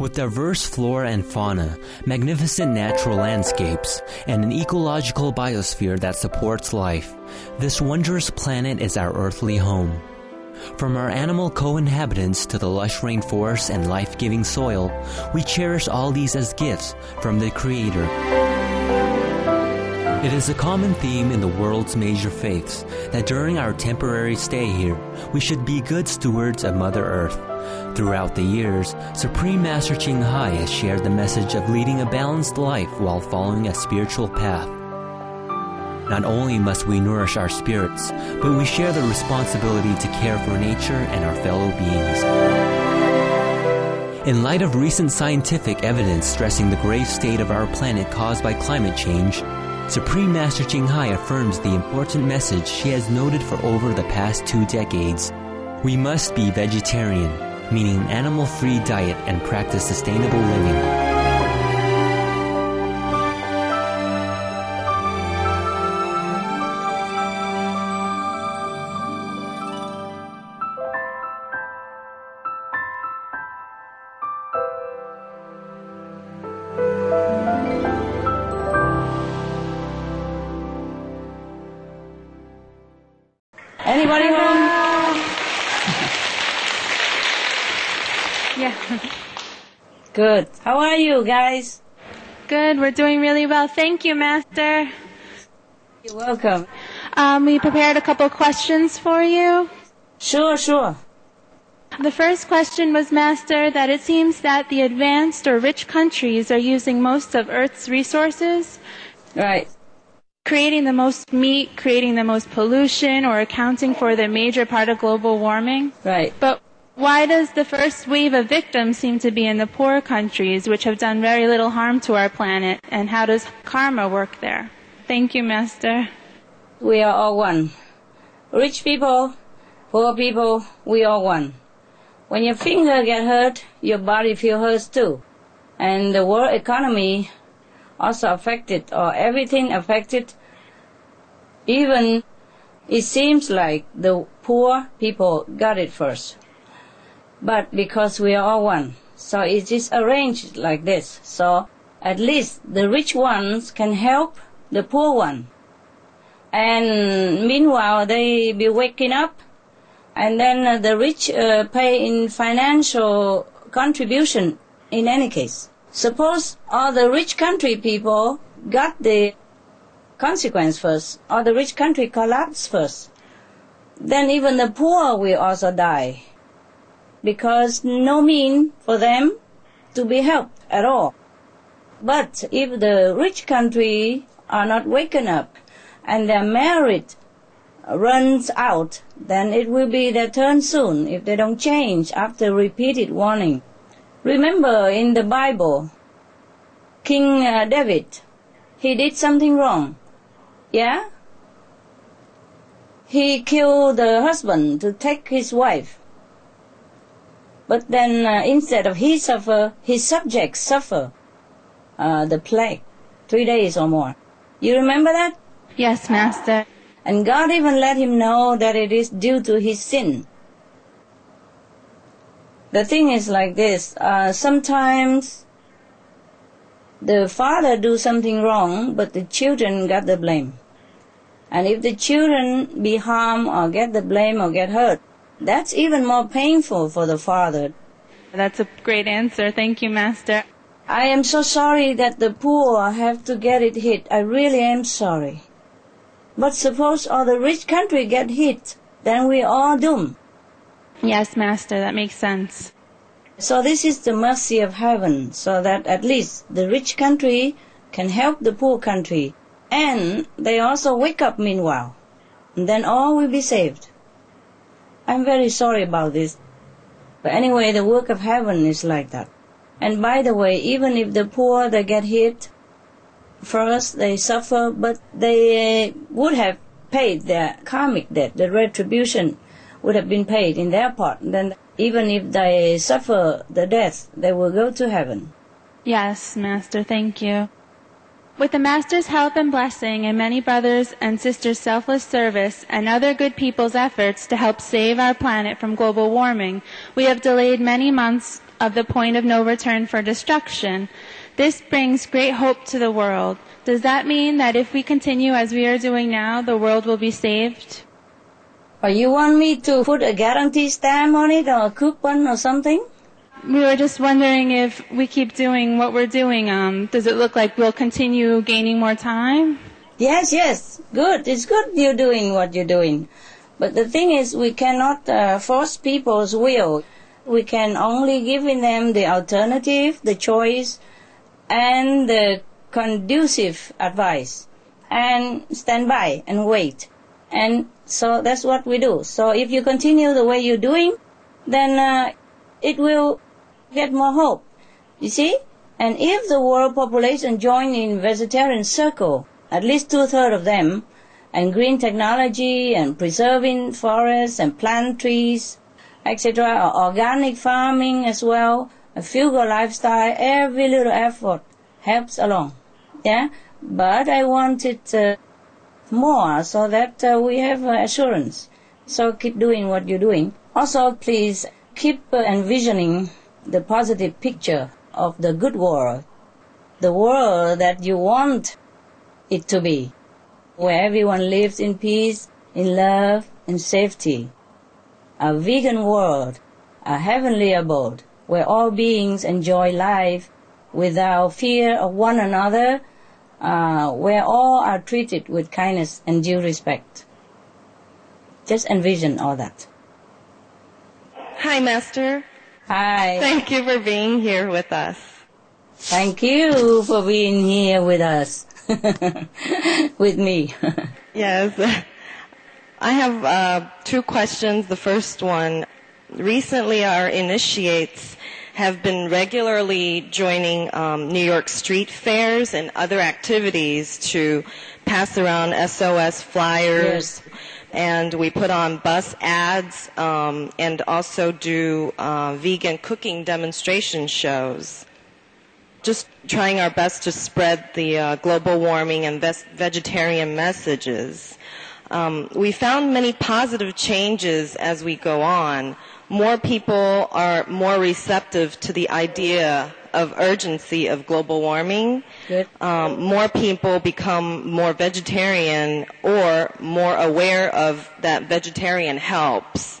With diverse flora and fauna, magnificent natural landscapes, and an ecological biosphere that supports life, this wondrous planet is our earthly home. From our animal co-inhabitants to the lush rainforests and life-giving soil, we cherish all these as gifts from the Creator. It is a common theme in the world's major faiths that during our temporary stay here, we should be good stewards of Mother Earth. Throughout the years, Supreme Master Ching Hai has shared the message of leading a balanced life while following a spiritual path. Not only must we nourish our spirits, but we share the responsibility to care for nature and our fellow beings. In light of recent scientific evidence stressing the grave state of our planet caused by climate change, Supreme Master Ching Hai affirms the important message she has noted for over the past two decades. We must be vegetarian, meaning an animal free diet and practice sustainable living. Good. How are you guys? Good. We're doing really well. Thank you, Master. You're welcome. Um, we prepared a couple questions for you. Sure, sure. The first question was, Master, that it seems that the advanced or rich countries are using most of Earth's resources, Right. creating the most meat, creating the most pollution, or accounting for the major part of global warming. Right. But why does the first wave of victims seem to be in the poor countries, which have done very little harm to our planet? And how does karma work there? Thank you, Master. We are all one. Rich people, poor people, we all one. When your finger get hurt, your body feel hurt too. And the world economy also affected or everything affected. Even it seems like the poor people got it first. But because we are all one, so it is arranged like this. So at least the rich ones can help the poor one. And meanwhile, they be waking up, and then the rich uh, pay in financial contribution in any case. Suppose all the rich country people got the consequence first, or the rich country collapse first, then even the poor will also die, because no mean for them to be helped at all. But if the rich country are not waken up and their merit runs out, then it will be their turn soon if they don't change after repeated warning. Remember in the Bible, King uh, David, he did something wrong. Yeah? He killed the husband to take his wife. But then uh, instead of he suffer, his subjects suffer uh, the plague, three days or more. You remember that? Yes, Master. And God even let him know that it is due to his sin. The thing is like this, uh, sometimes the father do something wrong, but the children got the blame. And if the children be harmed or get the blame or get hurt, that's even more painful for the father. That's a great answer. Thank you, Master. I am so sorry that the poor have to get it hit. I really am sorry. But suppose all the rich country get hit, then we all doomed. Yes, Master, that makes sense. So this is the mercy of heaven, so that at least the rich country can help the poor country, and they also wake up meanwhile. And then all will be saved. I'm very sorry about this. But anyway, the work of heaven is like that. And by the way, even if the poor they get hit, first they suffer, but they uh, would have paid their karmic debt, the retribution would have been paid in their part. Then even if they suffer the death, they will go to heaven. Yes, Master, thank you. With the Master's help and blessing and many brothers and sisters' selfless service and other good people's efforts to help save our planet from global warming, we have delayed many months of the point of no return for destruction. This brings great hope to the world. Does that mean that if we continue as we are doing now, the world will be saved? Or you want me to put a guarantee stamp on it or a coupon or something? We were just wondering if we keep doing what we're doing, um, does it look like we'll continue gaining more time? Yes, yes. Good. It's good you're doing what you're doing. But the thing is, we cannot uh, force people's will. We can only give them the alternative, the choice, and the conducive advice. And stand by and wait. And so that's what we do. So if you continue the way you're doing, then uh, it will get more hope. You see? And if the world population join in vegetarian circle, at least two-thirds of them, and green technology and preserving forests and plant trees, etc., or organic farming as well, a frugal lifestyle, every little effort helps along. Yeah? But I wanted uh, more so that uh, we have uh, assurance. So keep doing what you're doing. Also, please keep uh, envisioning the positive picture of the good world, the world that you want it to be, where everyone lives in peace, in love, and safety. A vegan world, a heavenly abode, where all beings enjoy life without fear of one another, uh, where all are treated with kindness and due respect. Just envision all that. Hi, Master. Hi. Thank you for being here with us. Thank you for being here with us. with me. Yes. I have uh, two questions. The first one, recently our initiates have been regularly joining um, New York street fairs and other activities to pass around SOS flyers. Yes. And we put on bus ads um, and also do uh, vegan cooking demonstration shows. Just trying our best to spread the uh, global warming and ves- vegetarian messages. Um, we found many positive changes as we go on. More people are more receptive to the idea of urgency of global warming. Um, more people become more vegetarian or more aware of that vegetarian helps.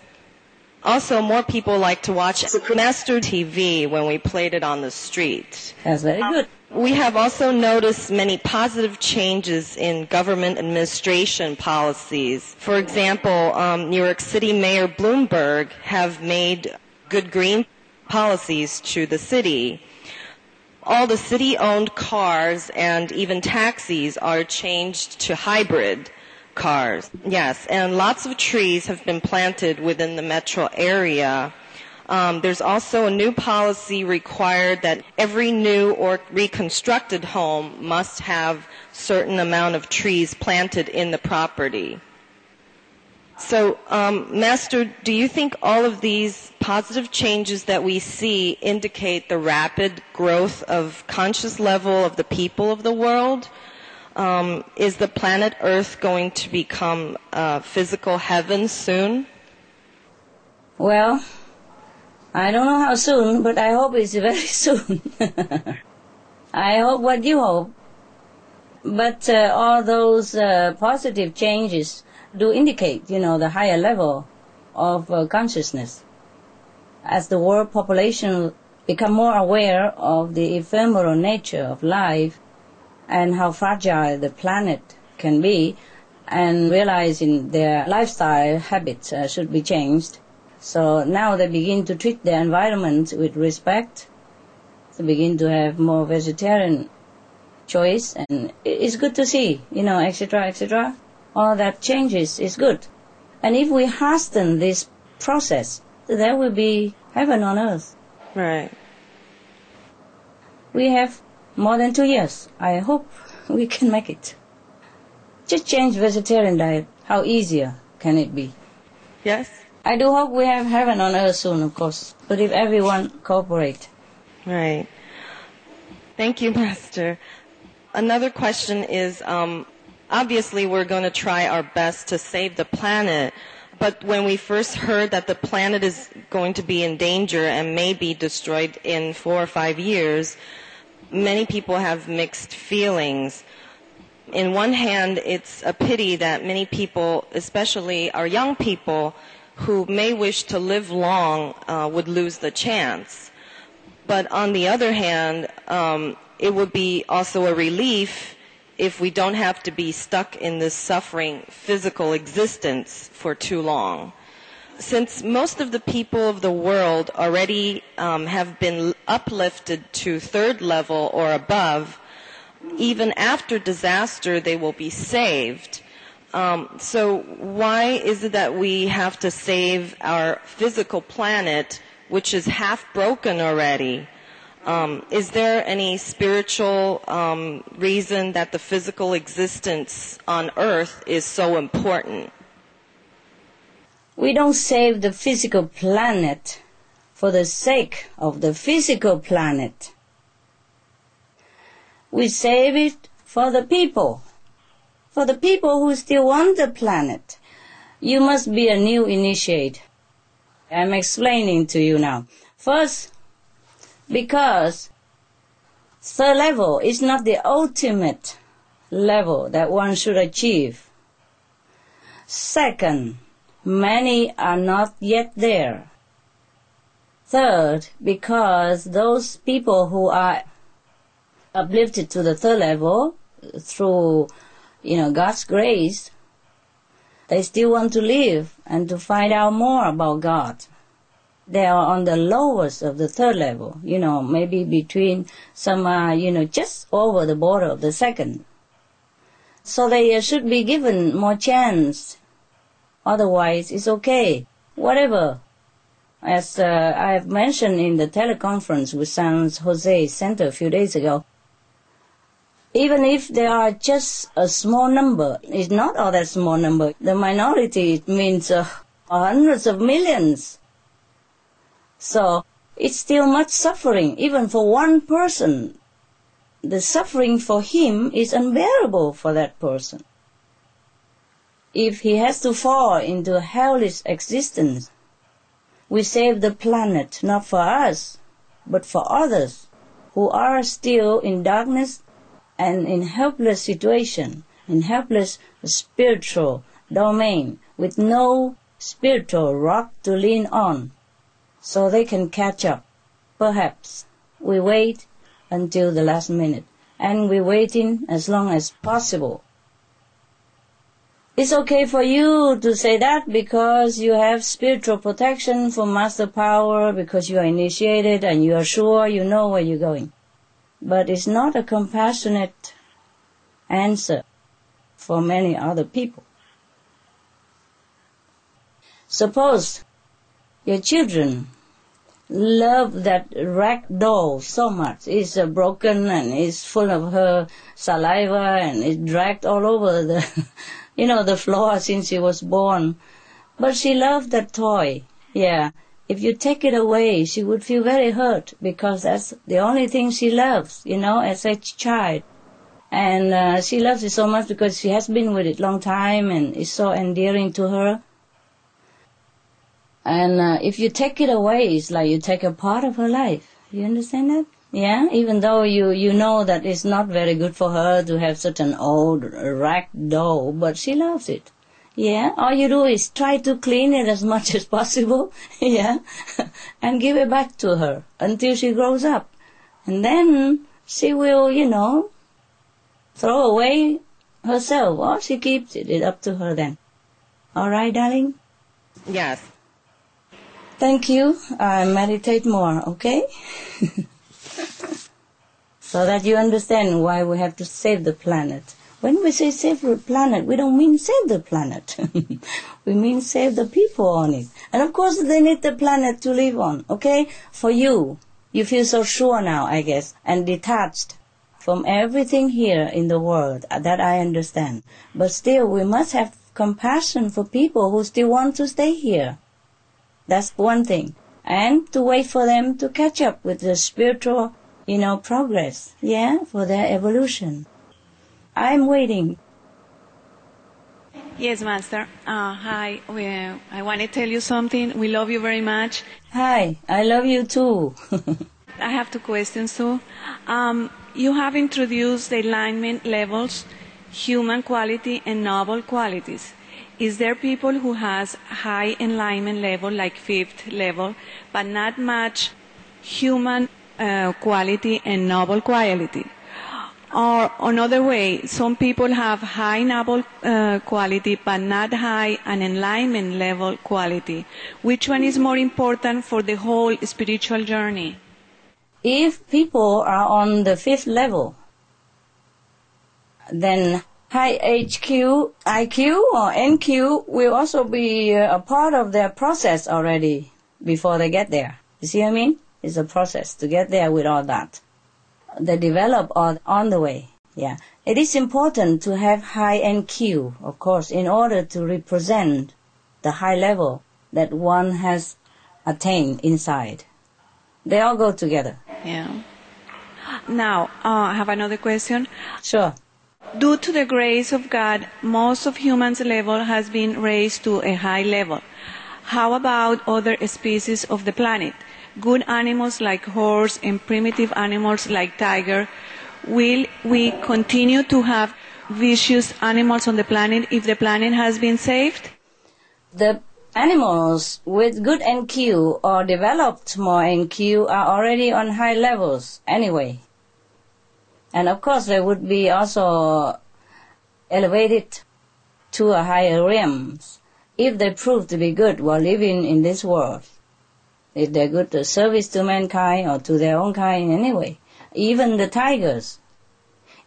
Also, more people like to watch Master TV when we played it on the street. That's very good. We have also noticed many positive changes in government administration policies. For example, um, New York City Mayor Bloomberg have made good green policies to the city. All the city-owned cars and even taxis are changed to hybrid cars. Yes, and lots of trees have been planted within the metro area. Um, there's also a new policy required that every new or reconstructed home must have certain amount of trees planted in the property. So, um, Master, do you think all of these positive changes that we see indicate the rapid growth of conscious level of the people of the world? Um, is the planet Earth going to become uh, physical heaven soon? Well, I don't know how soon, but I hope it's very soon. I hope what you hope. But uh, all those uh, positive changes do indicate, you know, the higher level of uh, consciousness. As the world population become more aware of the ephemeral nature of life and how fragile the planet can be, and realizing their lifestyle habits uh, should be changed, so now they begin to treat the environment with respect. They begin to have more vegetarian choice, and it's good to see, you know, etc., etc. All that changes is good. And if we hasten this process, there will be heaven on earth. Right. We have more than two years. I hope we can make it. Just change vegetarian diet. How easier can it be? Yes? I do hope we have heaven on earth soon, of course. But if everyone cooperate. Right. Thank you, Master. Another question is, um, obviously we're going to try our best to save the planet, but when we first heard that the planet is going to be in danger and may be destroyed in four or five years, many people have mixed feelings. In one hand, it's a pity that many people, especially our young people, who may wish to live long, uh, would lose the chance. But on the other hand, um, it would be also a relief if we don't have to be stuck in this suffering physical existence for too long. Since most of the people of the world already um, have been uplifted to third level or above, even after disaster they will be saved. Um, so why is it that we have to save our physical planet, which is half broken already? Um, is there any spiritual um, reason that the physical existence on Earth is so important? We don't save the physical planet for the sake of the physical planet. We save it for the people, for the people who still want the planet. You must be a new initiate. I'm explaining to you now. First, because third level is not the ultimate level that one should achieve. Second, many are not yet there. Third, because those people who are uplifted to the third level through, you know, God's grace, they still want to live and to find out more about God they are on the lowest of the third level, you know, maybe between some, uh, you know, just over the border of the second. So they uh, should be given more chance. Otherwise, it's okay. Whatever. As uh, I have mentioned in the teleconference with San Jose Center a few days ago, even if they are just a small number, it's not all that small number. The minority, it means uh, hundreds of millions so it's still much suffering, even for one person. The suffering for him is unbearable for that person. If he has to fall into hellish existence, we save the planet not for us, but for others who are still in darkness and in helpless situation, in helpless spiritual domain, with no spiritual rock to lean on so they can catch up. Perhaps we wait until the last minute, and we're waiting as long as possible. It's okay for you to say that because you have spiritual protection from master power, because you are initiated and you are sure you know where you're going. But it's not a compassionate answer for many other people. Suppose your children love that rag doll so much. It's uh, broken and it's full of her saliva and it's dragged all over the, you know, the floor since she was born. But she loved that toy. Yeah. If you take it away, she would feel very hurt because that's the only thing she loves, you know, as a child. And uh, she loves it so much because she has been with it long time and it's so endearing to her. And uh, if you take it away, it's like you take a part of her life. You understand that? Yeah, even though you, you know that it's not very good for her to have such an old rag doll, but she loves it. Yeah, all you do is try to clean it as much as possible, yeah, and give it back to her until she grows up. And then she will, you know, throw away herself or she keeps it. It's up to her then. Alright, darling? Yes. Thank you. I meditate more, okay? so that you understand why we have to save the planet. When we say save the planet, we don't mean save the planet. we mean save the people on it. And of course they need the planet to live on, okay? For you, you feel so sure now, I guess, and detached from everything here in the world uh, that I understand. But still, we must have compassion for people who still want to stay here. That's one thing. And to wait for them to catch up with the spiritual, you know, progress. Yeah, for their evolution. I'm waiting. Yes, Master. Uh, hi. We, uh, I want to tell you something. We love you very much. Hi, I love you too. I have two questions too. Um, you have introduced the enlightenment levels, human quality and noble qualities. Is there people who has high enlightenment level, like fifth level, but not much human uh, quality and noble quality? Or another way, some people have high noble uh, quality but not high an enlightenment level quality. Which one is more important for the whole spiritual journey? if people are on the fifth level, then high HQ, IQ or NQ will also be uh, a part of their process already before they get there. You see what I mean? It's a process to get there with all that. They develop on, on the way. Yeah. It is important to have high NQ, of course, in order to represent the high level that one has attained inside. They all go together. Yeah. Now, uh, I have another question. Sure. Due to the grace of God, most of humans' level has been raised to a high level. How about other species of the planet? Good animals like horse and primitive animals like tiger. Will we continue to have vicious animals on the planet if the planet has been saved? The animals with good NQ or developed more NQ are already on high levels anyway. And of course they would be also elevated to a higher realms if they prove to be good while living in this world. If they're good to service to mankind or to their own kind anyway. Even the tigers.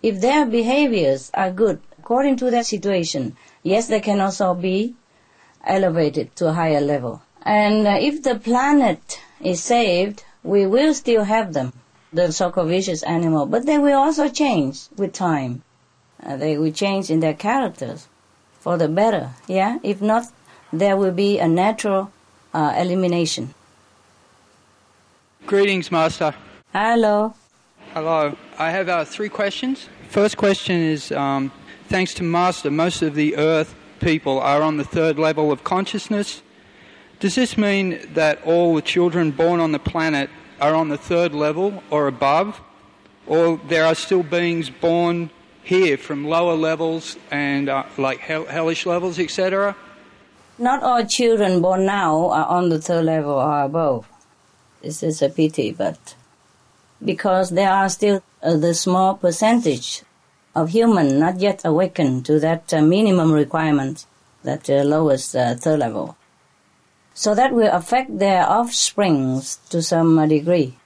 If their behaviors are good according to their situation, yes, they can also be elevated to a higher level. And uh, if the planet is saved, we will still have them, the so-called vicious animal, but they will also change with time. Uh, they will change in their characters for the better, yeah? If not, there will be a natural uh, elimination. Greetings, Master. Hello. Hello. I have uh, three questions. First question is um, thanks to Master, most of the Earth people are on the third level of consciousness. Does this mean that all the children born on the planet are on the third level or above? Or there are still beings born here from lower levels and uh, like hell- hellish levels, etc.? Not all children born now are on the third level or above. This is a pity, but because there are still uh, the small percentage of human not yet awakened to that uh, minimum requirement, that uh, lowest uh, third level. So that will affect their offsprings to some uh, degree.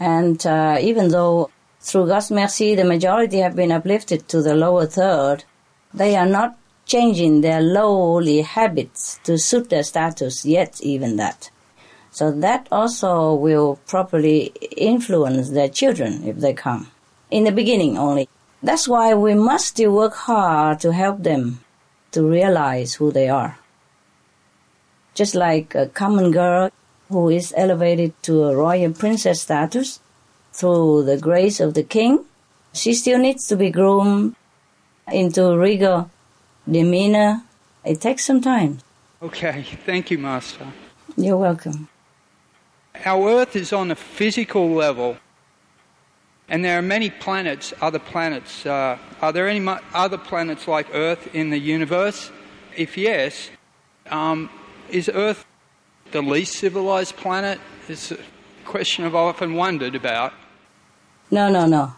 And uh, even though through God's mercy the majority have been uplifted to the lower third, they are not changing their lowly habits to suit their status yet, even that. So that also will properly influence their children if they come. In the beginning only. That's why we must still work hard to help them to realize who they are. Just like a common girl who is elevated to a royal princess status through the grace of the king, she still needs to be groomed into regal demeanor. It takes some time. Okay, thank you, Master. You're welcome. Our Earth is on a physical level, and there are many planets, other planets. Uh, are there any other planets like Earth in the universe? If yes, um, is Earth the least civilized planet? It's a question I've often wondered about. No, no, no.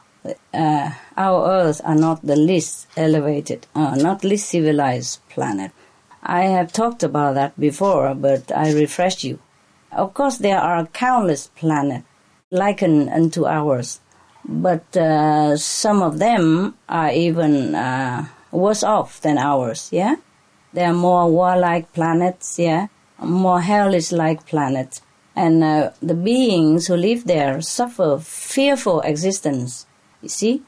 Uh, our Earth are not the least elevated, uh, not least civilized planet. I have talked about that before, but I refresh you. Of course, there are countless planets likened unto ours, but uh, some of them are even uh, worse off than ours. Yeah, they are more warlike planets. Yeah, more hellish-like planets, and uh, the beings who live there suffer fearful existence. You see,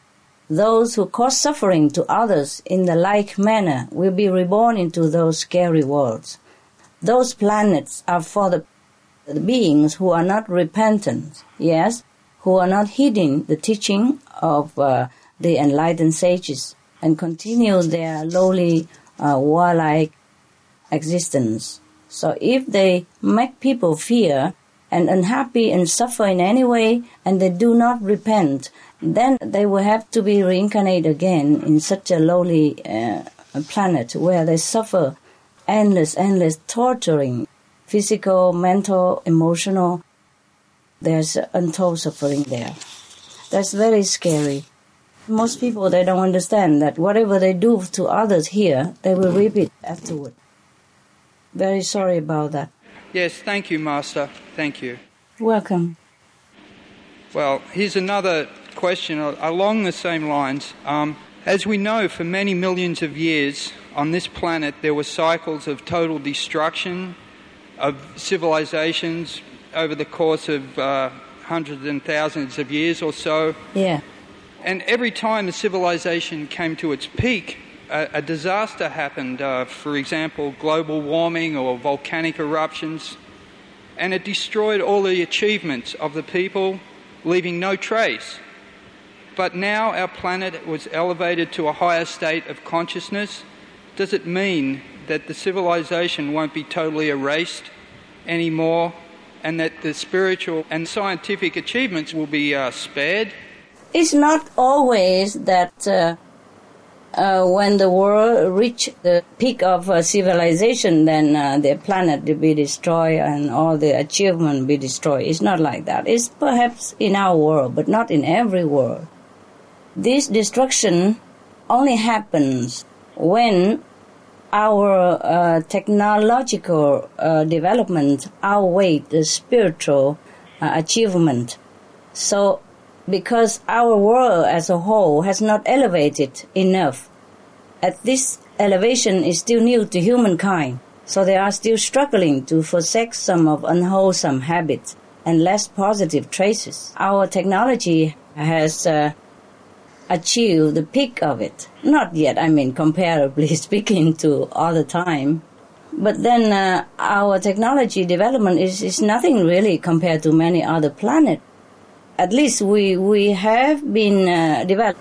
those who cause suffering to others in the like manner will be reborn into those scary worlds. Those planets are for the, the beings who are not repentant, yes, who are not heeding the teaching of uh, the enlightened sages and continue their lowly uh, warlike existence. So if they make people fear and unhappy and suffer in any way and they do not repent, then they will have to be reincarnated again in such a lowly uh, planet where they suffer endless, endless torturing, physical, mental, emotional. There's untold suffering there. That's very scary. Most people, they don't understand that whatever they do to others here, they will repeat afterward. Very sorry about that. Yes, thank you, Master. Thank you. Welcome. Well, here's another question along the same lines. Um, as we know, for many millions of years on this planet, there were cycles of total destruction of civilizations over the course of uh, hundreds and thousands of years or so. Yeah. And every time a civilization came to its peak, a, a disaster happened, uh, for example, global warming or volcanic eruptions, and it destroyed all the achievements of the people, leaving no trace. But now our planet was elevated to a higher state of consciousness. Does it mean that the civilization won't be totally erased anymore and that the spiritual and scientific achievements will be uh, spared? It's not always that uh, uh, when the world reach the peak of uh, civilization, then uh, the planet will be destroyed and all the achievement be destroyed. It's not like that. It's perhaps in our world, but not in every world. This destruction only happens when our uh, technological uh, development outweigh the spiritual uh, achievement. So because our world as a whole has not elevated enough. At this elevation is still new to humankind, so they are still struggling to forsake some of unwholesome habits and less positive traces. Our technology has uh, achieved the peak of it. Not yet, I mean, comparably speaking to other time. But then uh, our technology development is, is nothing really compared to many other planets at least we we have been uh, developed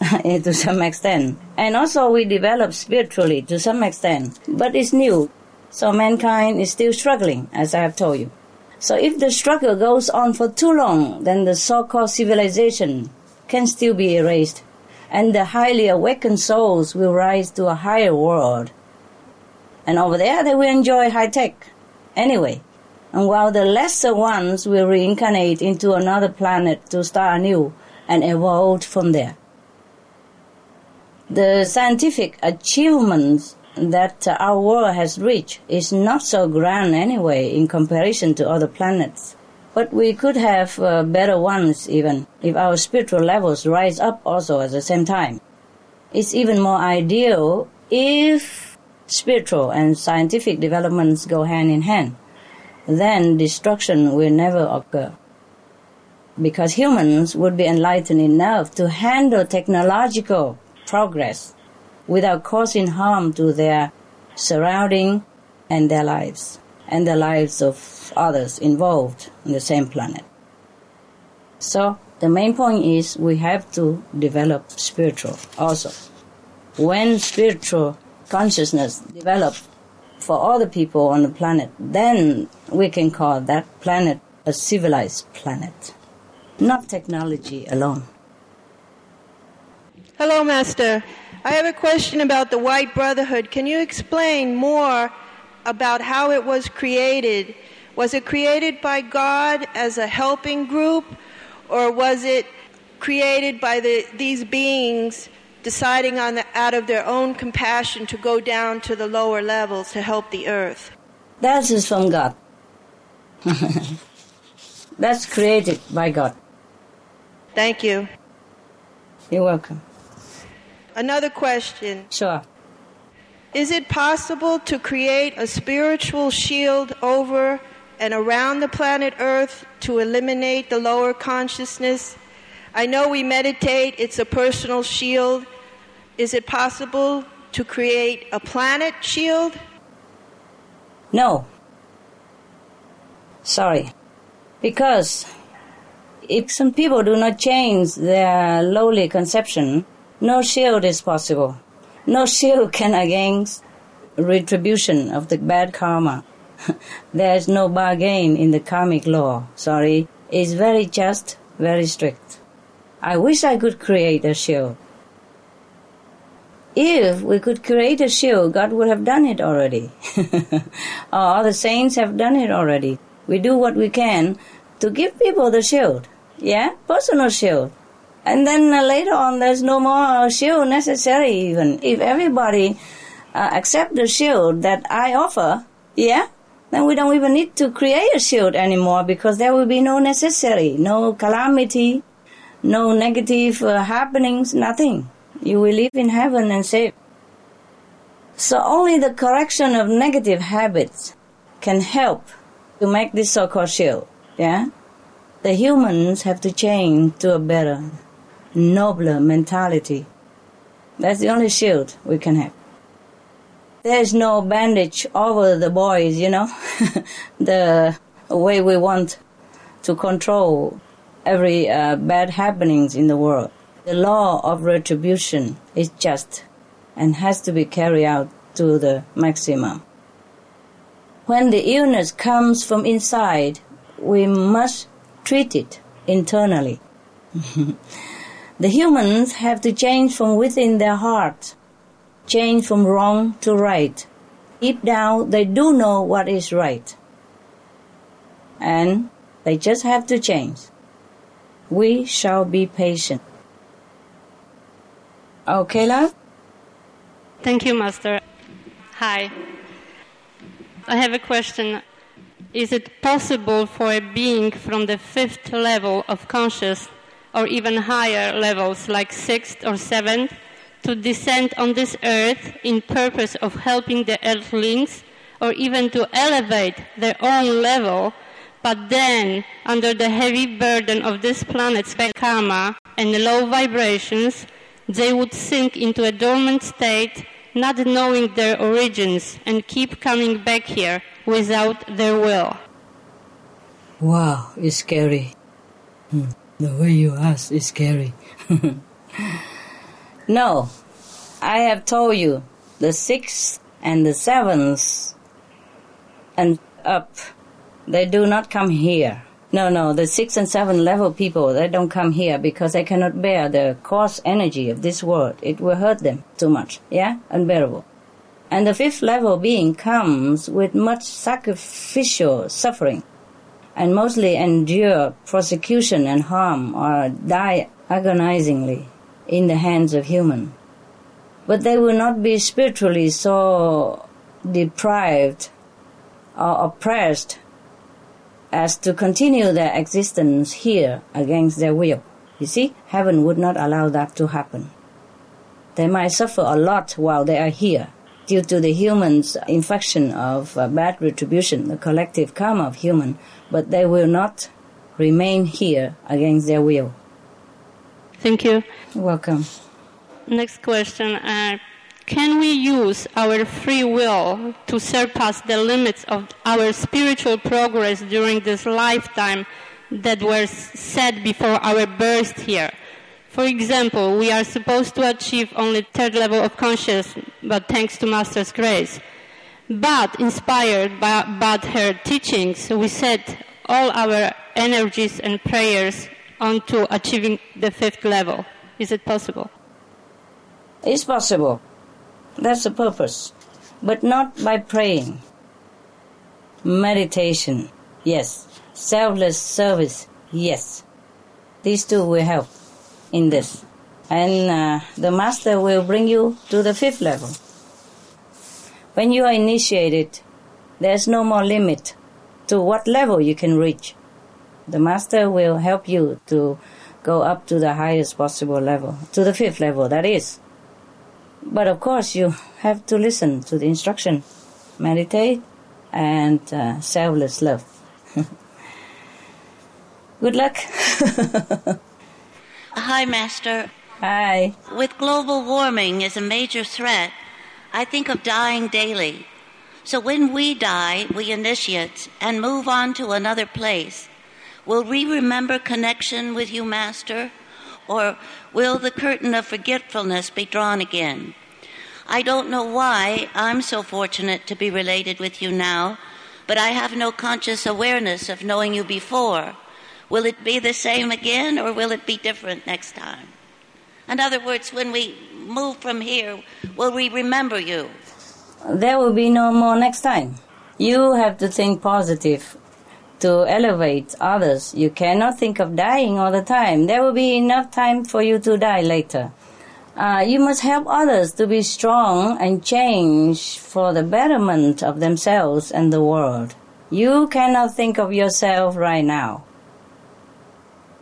to some extent, and also we develop spiritually to some extent. But it's new, so mankind is still struggling, as I have told you. So if the struggle goes on for too long, then the so-called civilization can still be erased, and the highly awakened souls will rise to a higher world. And over there, they will enjoy high tech. Anyway, and while the lesser ones will reincarnate into another planet to start anew and evolve from there. The scientific achievements that our world has reached is not so grand anyway in comparison to other planets. But we could have uh, better ones even if our spiritual levels rise up also at the same time. It's even more ideal if spiritual and scientific developments go hand in hand then destruction will never occur. Because humans would be enlightened enough to handle technological progress without causing harm to their surrounding and their lives and the lives of others involved in the same planet. So the main point is we have to develop spiritual also. When spiritual consciousness develops for all the people on the planet, then we can call that planet a civilized planet, not technology alone. Hello, Master. I have a question about the White Brotherhood. Can you explain more about how it was created? Was it created by God as a helping group, or was it created by the, these beings deciding on the, out of their own compassion to go down to the lower levels to help the earth? That is from God. That's created by God. Thank you. You're welcome. Another question. Sure. Is it possible to create a spiritual shield over and around the planet Earth to eliminate the lower consciousness? I know we meditate, it's a personal shield, is it possible to create a planet shield? No. Sorry. Because if some people do not change their lowly conception, no shield is possible. No shield can against retribution of the bad karma. There's no bargain in the karmic law. Sorry. It's very just, very strict. I wish I could create a shield. If we could create a shield, God would have done it already. All the saints have done it already. We do what we can to give people the shield. Yeah? Personal shield. And then uh, later on, there's no more shield necessary even. If everybody uh, accept the shield that I offer, yeah, then we don't even need to create a shield anymore because there will be no necessary, no calamity, no negative uh, happenings, nothing. You will live in heaven and safe. So only the correction of negative habits can help to make this so-called shield. Yeah, the humans have to change to a better, nobler mentality. That's the only shield we can have. There's no bandage over the boys, you know, the way we want to control every uh, bad happenings in the world. The law of retribution is just and has to be carried out to the maximum. When the illness comes from inside, we must treat it internally. the humans have to change from within their heart, change from wrong to right. Deep down, they do know what is right. And they just have to change. We shall be patient. Okay, love? Thank you, Master. Hi. I have a question. Is it possible for a being from the fifth level of conscious or even higher levels like sixth or seventh to descend on this earth in purpose of helping the earthlings or even to elevate their own level but then under the heavy burden of this planet's karma and low vibrations they would sink into a dormant state not knowing their origins and keep coming back here without their will. Wow, it's scary. Hmm. The way you ask is scary. no, I have told you the sixth and the seventh and up, they do not come here. No, no, the six and seven level people, they don't come here because they cannot bear the coarse energy of this world. It will hurt them too much. Yeah? Unbearable. And the fifth level being comes with much sacrificial suffering and mostly endure persecution and harm or die agonizingly in the hands of human. But they will not be spiritually so deprived or oppressed as to continue their existence here against their will. You see, heaven would not allow that to happen. They might suffer a lot while they are here due to the human's infection of uh, bad retribution, the collective karma of human, but they will not remain here against their will. Thank you. Welcome. Next question. Uh, can we use our free will to surpass the limits of our spiritual progress during this lifetime that were set before our birth here? For example, we are supposed to achieve only third level of consciousness, but thanks to Master's grace. But inspired by, by her teachings, we set all our energies and prayers onto achieving the fifth level. Is it possible? It's possible. That's the purpose. But not by praying. Meditation, yes. Selfless service, yes. These two will help in this. And uh, the master will bring you to the fifth level. When you are initiated, there's no more limit to what level you can reach. The master will help you to go up to the highest possible level, to the fifth level, that is. But of course, you have to listen to the instruction, meditate, and uh, selfless love. Good luck. Hi, Master. Hi. With global warming as a major threat, I think of dying daily. So when we die, we initiates, and move on to another place, will we remember connection with you, Master? Or will the curtain of forgetfulness be drawn again? I don't know why I'm so fortunate to be related with you now, but I have no conscious awareness of knowing you before. Will it be the same again or will it be different next time? In other words, when we move from here, will we remember you? There will be no more next time. You have to think positive to elevate others. You cannot think of dying all the time. There will be enough time for you to die later. Uh, you must help others to be strong and change for the betterment of themselves and the world. You cannot think of yourself right now.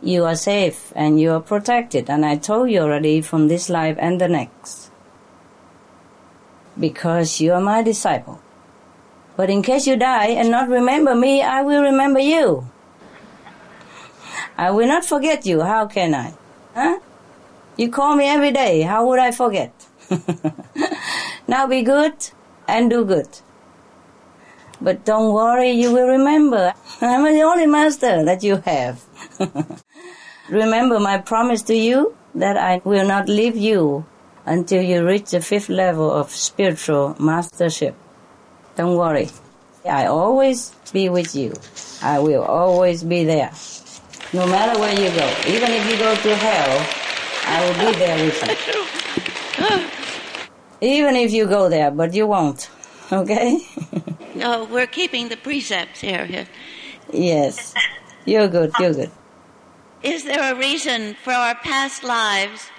You are safe and you are protected, and I told you already from this life and the next. Because you are my disciple. But in case you die and not remember me, I will remember you. I will not forget you. How can I? Huh? You call me every day. How would I forget? now be good and do good. But don't worry, you will remember. I'm the only master that you have. remember my promise to you that I will not leave you until you reach the fifth level of spiritual mastership. Don't worry. I always be with you. I will always be there. No matter where you go. Even if you go to hell, I will be there with you. Even if you go there, but you won't. Okay? no, we're keeping the precepts here. Yes. You're good, you're good. Is there a reason for our past lives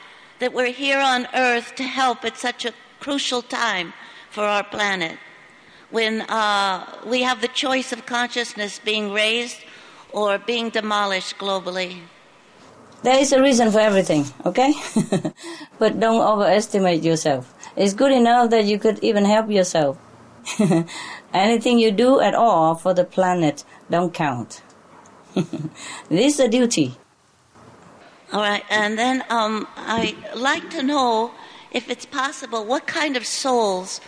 that we're here on earth to help at such a crucial time for our planet? When uh, we have the choice of consciousness being raised or being demolished globally? There is a reason for everything, okay? but don't overestimate yourself. It's good enough that you could even help yourself. Anything you do at all for the planet don't count. this is a duty. All right, and then um, I'd like to know if it's possible what kind of souls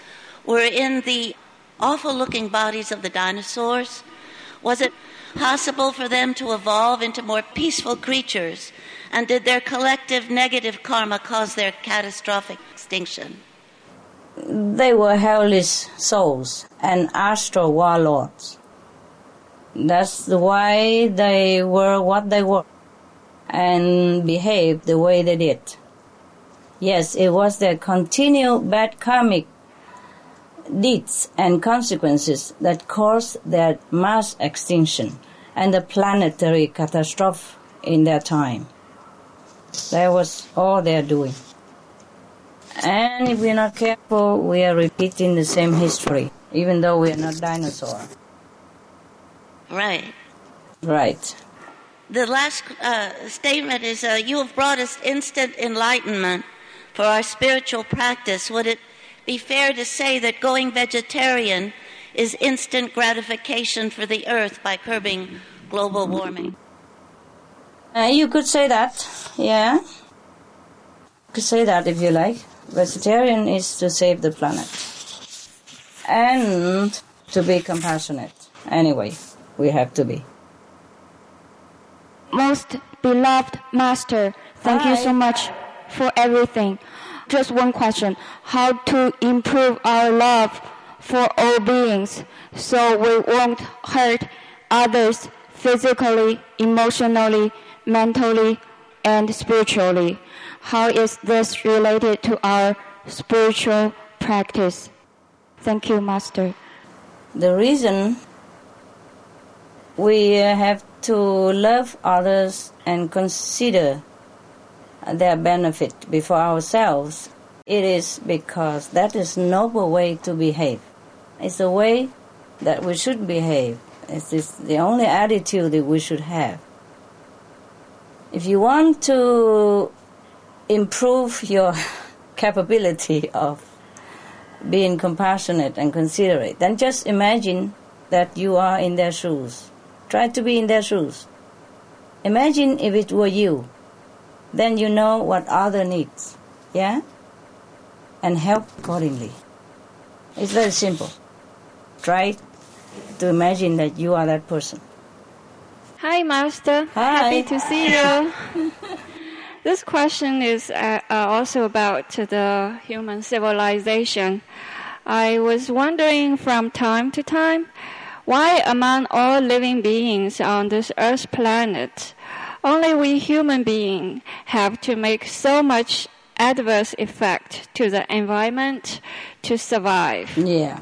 were in the awful looking bodies of the dinosaurs. Was it possible for them to evolve into more peaceful creatures? And did their collective negative karma cause their catastrophic extinction? They were hellish souls and astral warlords. That's why they were what they were and behaved the way they did. Yes, it was their continued bad karmic deeds and consequences that caused their mass extinction and the planetary catastrophe in their time. That was all they're doing. And if we're not careful, we are repeating the same history, even though we are not dinosaurs. Right. Right. The last uh, statement is uh, You have brought us instant enlightenment for our spiritual practice. Would it be fair to say that going vegetarian is instant gratification for the earth by curbing global warming? Uh, you could say that, yeah. You could say that if you like. Vegetarian is to save the planet and to be compassionate. Anyway, we have to be. Most beloved Master, thank Hi. you so much for everything. Just one question How to improve our love for all beings so we won't hurt others physically, emotionally, mentally, and spiritually? How is this related to our spiritual practice? Thank you, Master. The reason we have to love others and consider their benefit before ourselves, it is because that is noble way to behave. It's the way that we should behave. It's the only attitude that we should have. If you want to improve your capability of being compassionate and considerate, then just imagine that you are in their shoes. Try to be in their shoes. Imagine if it were you. Then you know what other needs. Yeah? And help accordingly. It's very simple. Try to imagine that you are that person. Hi, Master. Hi. Happy to see you. This question is uh, uh, also about the human civilization. I was wondering from time to time why, among all living beings on this Earth planet, only we human beings have to make so much adverse effect to the environment to survive. Yeah.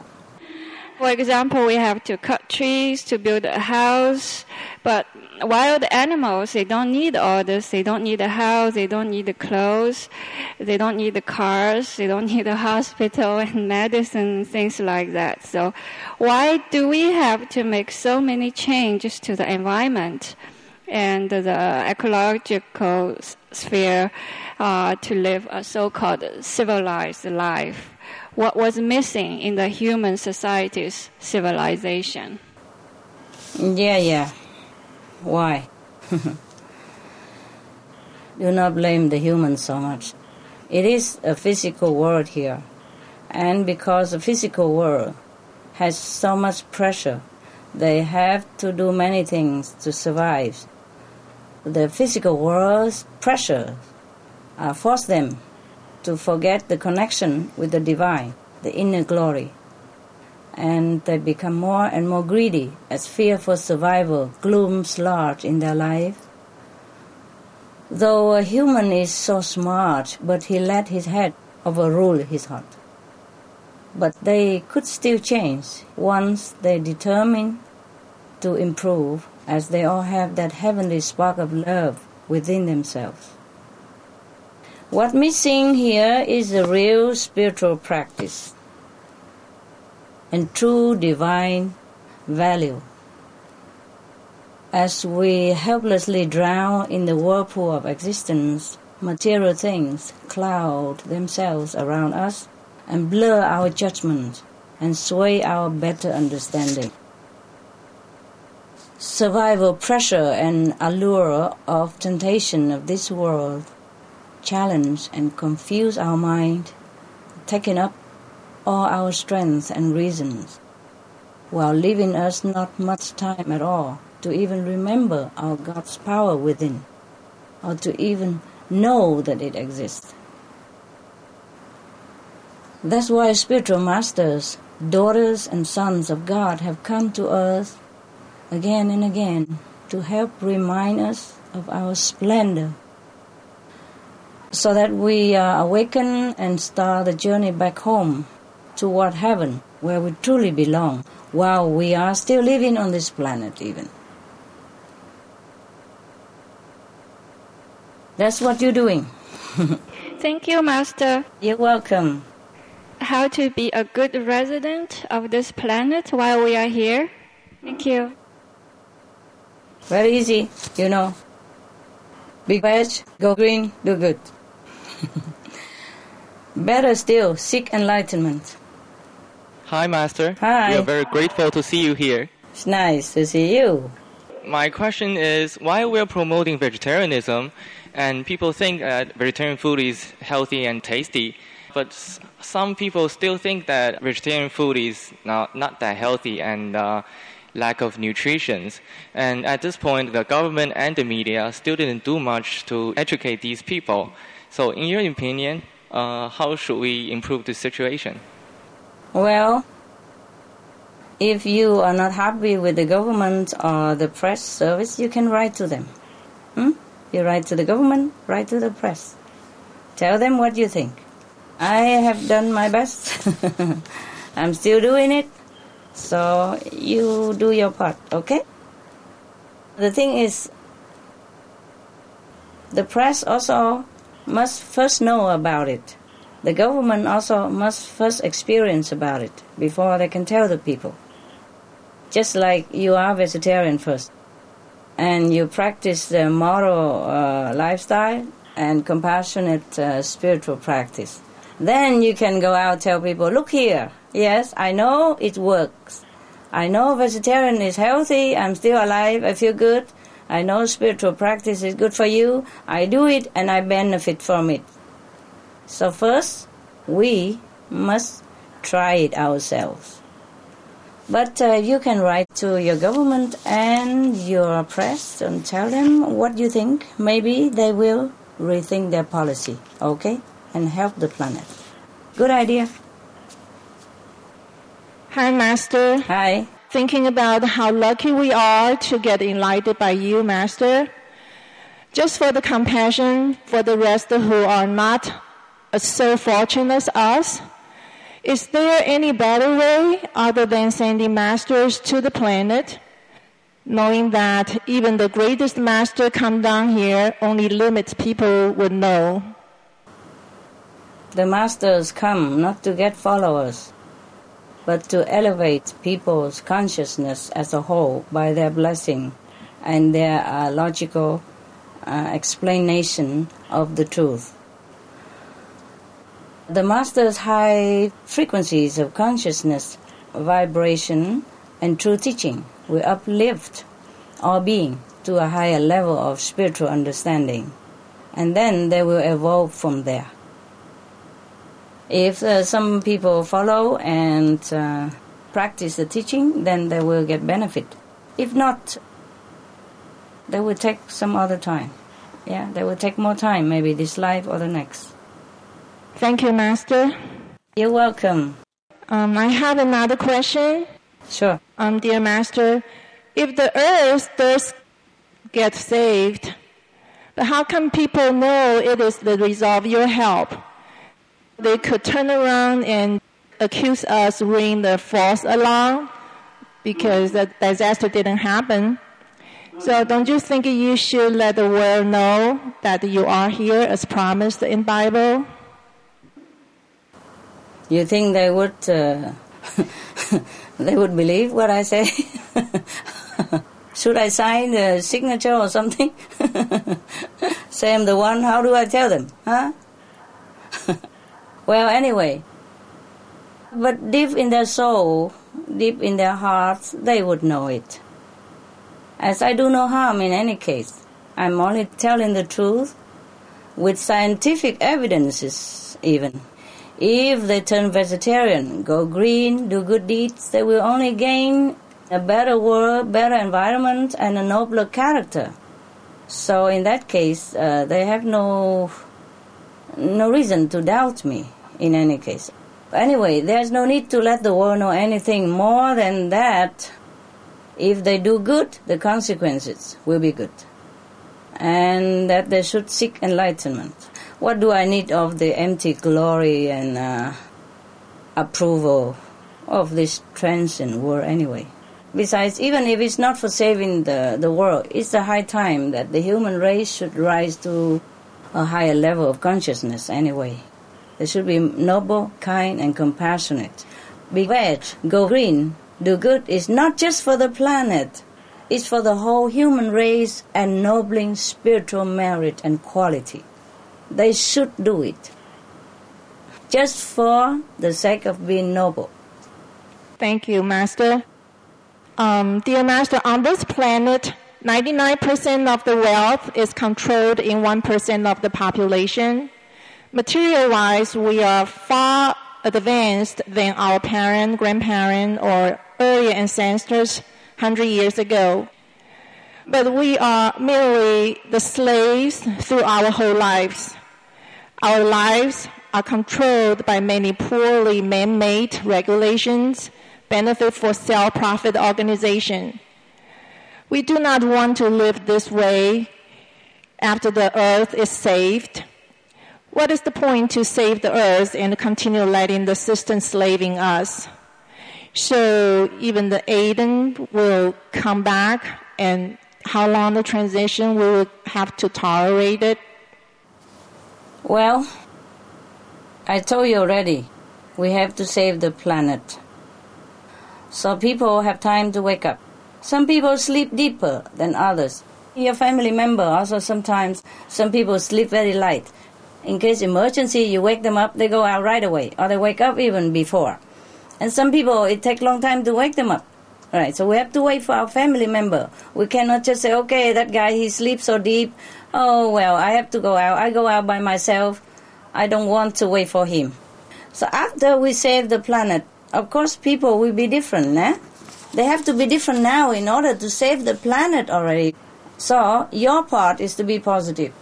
For example, we have to cut trees to build a house, but wild animals, they don't need all this. They don't need a house, they don't need the clothes, they don't need the cars, they don't need a hospital and medicine, things like that. So why do we have to make so many changes to the environment and the ecological sphere uh, to live a so-called civilized life? what was missing in the human society's civilization. Yeah, yeah. Why? Do not blame the humans so much. It is a physical world here. And because the physical world has so much pressure, they have to do many things to survive. The physical world's pressure uh, force them to forget the connection with the divine, the inner glory. And they become more and more greedy as fear for survival glooms large in their life. Though a human is so smart, but he let his head overrule his heart. But they could still change once they determine to improve, as they all have that heavenly spark of love within themselves. What missing here is a real spiritual practice and true divine value. As we helplessly drown in the whirlpool of existence, material things cloud themselves around us and blur our judgment and sway our better understanding. Survival pressure and allure of temptation of this world challenge and confuse our mind, taking up all our strength and reasons, while leaving us not much time at all to even remember our God's power within, or to even know that it exists. That's why spiritual masters, daughters and sons of God have come to earth again and again to help remind us of our splendor so that we uh, awaken and start the journey back home toward heaven, where we truly belong, while we are still living on this planet, even. That's what you're doing. Thank you, Master. You're welcome. How to be a good resident of this planet while we are here? Thank you. Very easy, you know. Be veg, go green, do good. Better still, seek enlightenment. Hi, Master. Hi. We are very grateful to see you here. It's nice to see you. My question is why we're promoting vegetarianism and people think that vegetarian food is healthy and tasty, but some people still think that vegetarian food is not, not that healthy and uh, lack of nutrition. And at this point, the government and the media still didn't do much to educate these people. So, in your opinion, uh, how should we improve the situation? Well, if you are not happy with the government or the press service, you can write to them. Hmm? You write to the government, write to the press. Tell them what you think. I have done my best. I'm still doing it. So you do your part, okay? The thing is, the press also must first know about it. The government also must first experience about it before they can tell the people. Just like you are vegetarian first, and you practice the moral uh, lifestyle and compassionate uh, spiritual practice. Then you can go out tell people, look here, yes, I know it works. I know vegetarian is healthy, I'm still alive, I feel good, I know spiritual practice is good for you. I do it and I benefit from it. So, first, we must try it ourselves. But uh, you can write to your government and your press and tell them what you think. Maybe they will rethink their policy, okay? And help the planet. Good idea. Hi, Master. Hi. Thinking about how lucky we are to get enlightened by you, Master. Just for the compassion for the rest who are not so fortunate as us, is there any better way other than sending masters to the planet? Knowing that even the greatest master come down here, only limits people would know. The masters come not to get followers, but to elevate people's consciousness as a whole by their blessing and their uh, logical uh, explanation of the truth. The Master's high frequencies of consciousness, vibration, and true teaching will uplift our being to a higher level of spiritual understanding, and then they will evolve from there. If uh, some people follow and uh, practice the teaching, then they will get benefit. If not, they will take some other time. Yeah, they will take more time, maybe this life or the next. Thank you, Master. You're welcome. Um, I have another question. Sure. Um, dear Master, if the earth does get saved, but how can people know it is the result of your help? They could turn around and accuse us ringing the false alarm because the disaster didn't happen. So don't you think you should let the world know that you are here as promised in Bible? You think they would uh, they would believe what I say? Should I sign a signature or something? say I'm the one. How do I tell them? Huh? Well, anyway. But deep in their soul, deep in their hearts, they would know it. As I do no harm in any case, I'm only telling the truth with scientific evidences, even. If they turn vegetarian, go green, do good deeds, they will only gain a better world, better environment, and a nobler character. So in that case, uh, they have no no reason to doubt me. In any case, anyway, there's no need to let the world know anything more than that. If they do good, the consequences will be good, and that they should seek enlightenment what do I need of the empty glory and uh, approval of this transcendent world anyway? Besides, even if it's not for saving the, the world, it's a high time that the human race should rise to a higher level of consciousness anyway. They should be noble, kind, and compassionate. Be veg, go green, do good is not just for the planet, it's for the whole human race ennobling spiritual merit and quality they should do it just for the sake of being noble. Thank you, Master. Um, dear Master, on this planet, 99% of the wealth is controlled in 1% of the population. Material wise, we are far advanced than our parent, grandparent, or earlier ancestors 100 years ago. But we are merely the slaves through our whole lives. Our lives are controlled by many poorly man-made regulations, benefit for self-profit organization. We do not want to live this way after the earth is saved. What is the point to save the earth and continue letting the system slaving us? So even the Eden will come back and how long the transition we will have to tolerate it well, I told you already, we have to save the planet. So people have time to wake up. Some people sleep deeper than others. Your family member also sometimes, some people sleep very light. In case emergency, you wake them up, they go out right away, or they wake up even before. And some people, it takes long time to wake them up. Right, so we have to wait for our family member. We cannot just say, okay, that guy, he sleeps so deep, oh well, I have to go out. I go out by myself. I don't want to wait for him. So after we save the planet, of course people will be different, eh? They have to be different now in order to save the planet already. So your part is to be positive.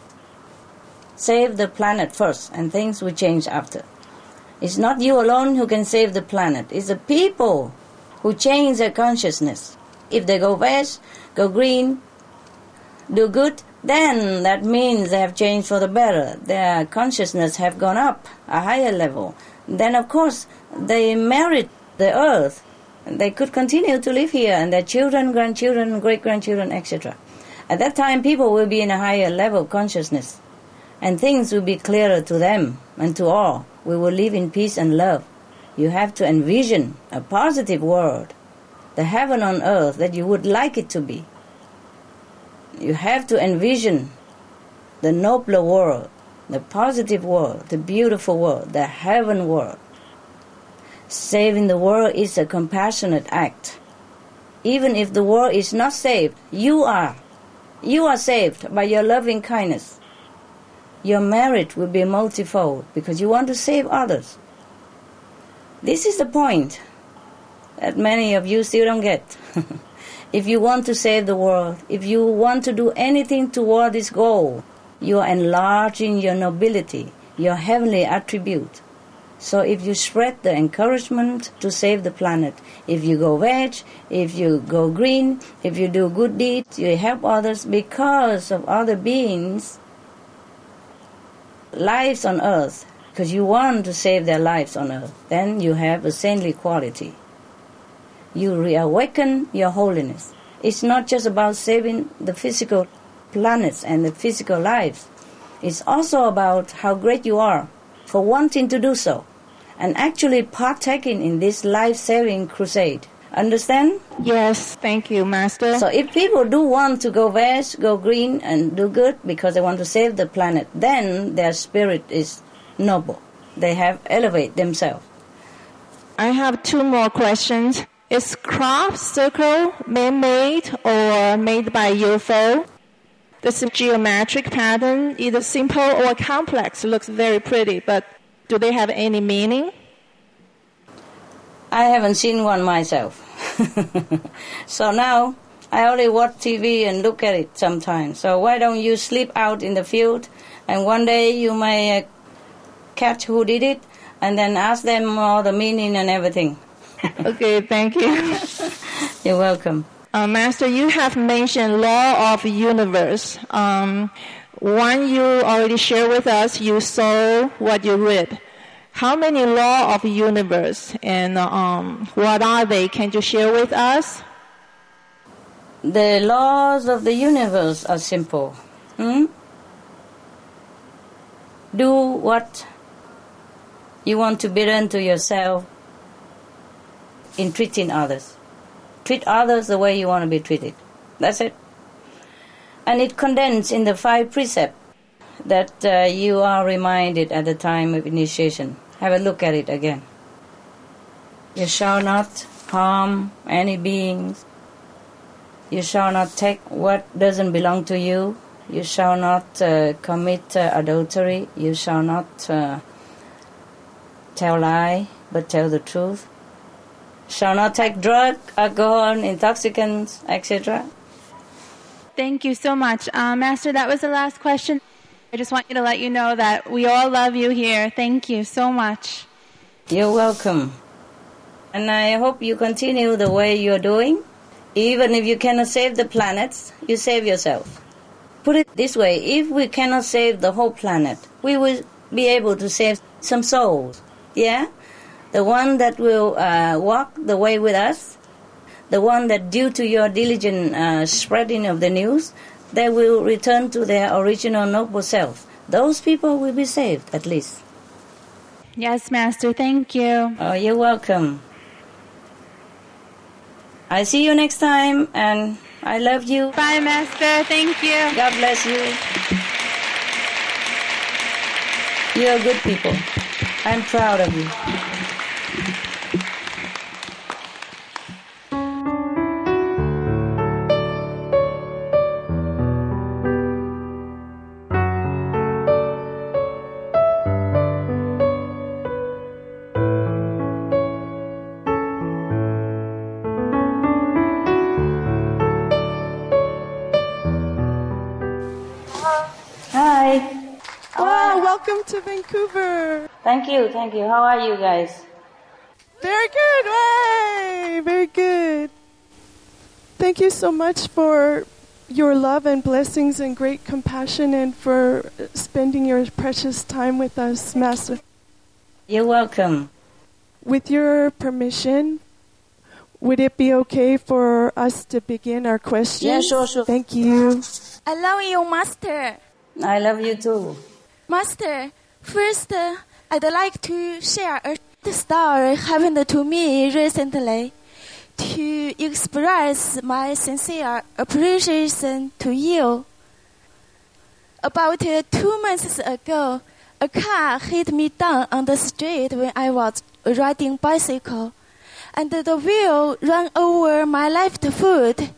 Save the planet first, and things will change after. It's not you alone who can save the planet. It's the people who change their consciousness. If they go west, go green, do good, then that means they have changed for the better. Their consciousness have gone up a higher level. Then of course they merit the earth. They could continue to live here and their children, grandchildren, great grandchildren, etc. At that time people will be in a higher level consciousness and things will be clearer to them and to all. We will live in peace and love. You have to envision a positive world, the heaven on earth that you would like it to be. You have to envision the nobler world, the positive world, the beautiful world, the heaven world. Saving the world is a compassionate act. Even if the world is not saved, you are. You are saved by your loving kindness. Your merit will be multifold because you want to save others. This is the point that many of you still don't get. if you want to save the world, if you want to do anything toward this goal, you are enlarging your nobility, your heavenly attribute. So if you spread the encouragement to save the planet, if you go veg, if you go green, if you do good deeds, you help others because of other beings' lives on earth, because you want to save their lives on earth, then you have a saintly quality. You reawaken your holiness. It's not just about saving the physical planets and the physical lives. It's also about how great you are for wanting to do so and actually partaking in this life-saving crusade. Understand? Yes, thank you, Master. So if people do want to go west, go green, and do good because they want to save the planet, then their spirit is noble. They have elevate themselves. I have two more questions. Is crop circle man-made or made by UFO? The geometric pattern, either simple or complex, looks very pretty, but do they have any meaning? I haven't seen one myself. so now I only watch TV and look at it sometimes. So why don't you sleep out in the field and one day you may uh, catch who did it and then ask them all the meaning and everything. okay, thank you. You're welcome. Uh, Master, you have mentioned law of universe. Um, one you already shared with us, you saw what you read. How many law of universe and um, what are they? Can you share with us? The laws of the universe are simple. Hmm? Do what you want to be done to yourself in treating others. Treat others the way you want to be treated. That's it. And it condensed in the five precepts that uh, you are reminded at the time of initiation. Have a look at it again. You shall not harm any beings. You shall not take what doesn't belong to you. You shall not uh, commit uh, adultery. You shall not uh, tell lie, but tell the truth. Shall not take drug, alcohol, intoxicants, etc. Thank you so much. Uh, Master, that was the last question. I just want you to let you know that we all love you here. Thank you so much. You're welcome. And I hope you continue the way you're doing. Even if you cannot save the planets, you save yourself. Put it this way if we cannot save the whole planet, we will be able to save some souls. Yeah? The one that will uh, walk the way with us, the one that, due to your diligent uh, spreading of the news, they will return to their original noble self. Those people will be saved, at least. Yes, Master, thank you. Oh, you're welcome. I see you next time, and I love you. Bye, Master. Thank you. God bless you. You're good people. I'm proud of you. To Vancouver. Thank you, thank you. How are you guys? Very good. Way, very good. Thank you so much for your love and blessings and great compassion and for spending your precious time with us, Master. You're welcome. With your permission, would it be okay for us to begin our questions? Yeah, sure, sure. Thank you. I love you, Master. I love you too. Master, first, uh, I'd like to share a story happened to me recently to express my sincere appreciation to you. About uh, two months ago, a car hit me down on the street when I was riding bicycle, and the wheel ran over my left foot,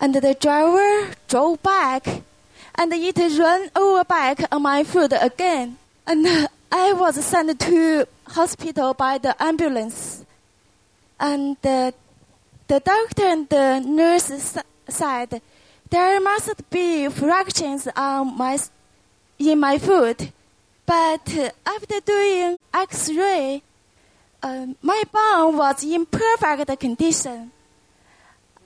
and the driver drove back, and it ran over back on my foot again, and I was sent to hospital by the ambulance, and uh, the doctor and the nurse said there must be fractures on my in my foot. But after doing X-ray, uh, my bone was in perfect condition,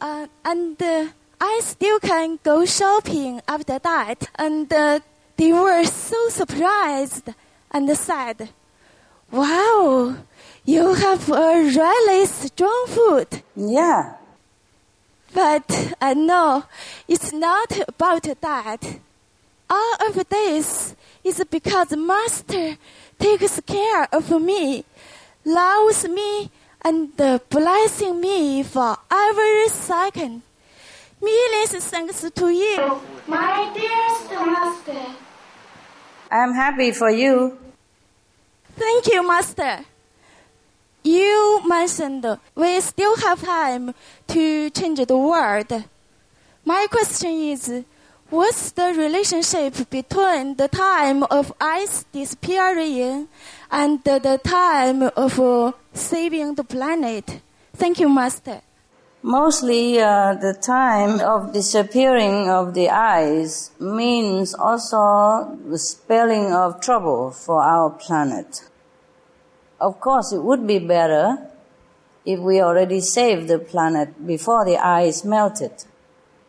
uh, and uh, I still can go shopping after that. And uh, they were so surprised and said, "Wow, you have a really strong foot." Yeah. But I know it's not about that. All of this is because Master takes care of me, loves me, and blessing me for every second. Millions thanks to you, my dearest Master. I'm happy for you. Thank you, Master. You mentioned we still have time to change the world. My question is, what's the relationship between the time of ice disappearing and the time of uh, saving the planet? Thank you, Master. Mostly, uh, the time of disappearing of the ice means also the spelling of trouble for our planet. Of course, it would be better if we already saved the planet before the ice melted.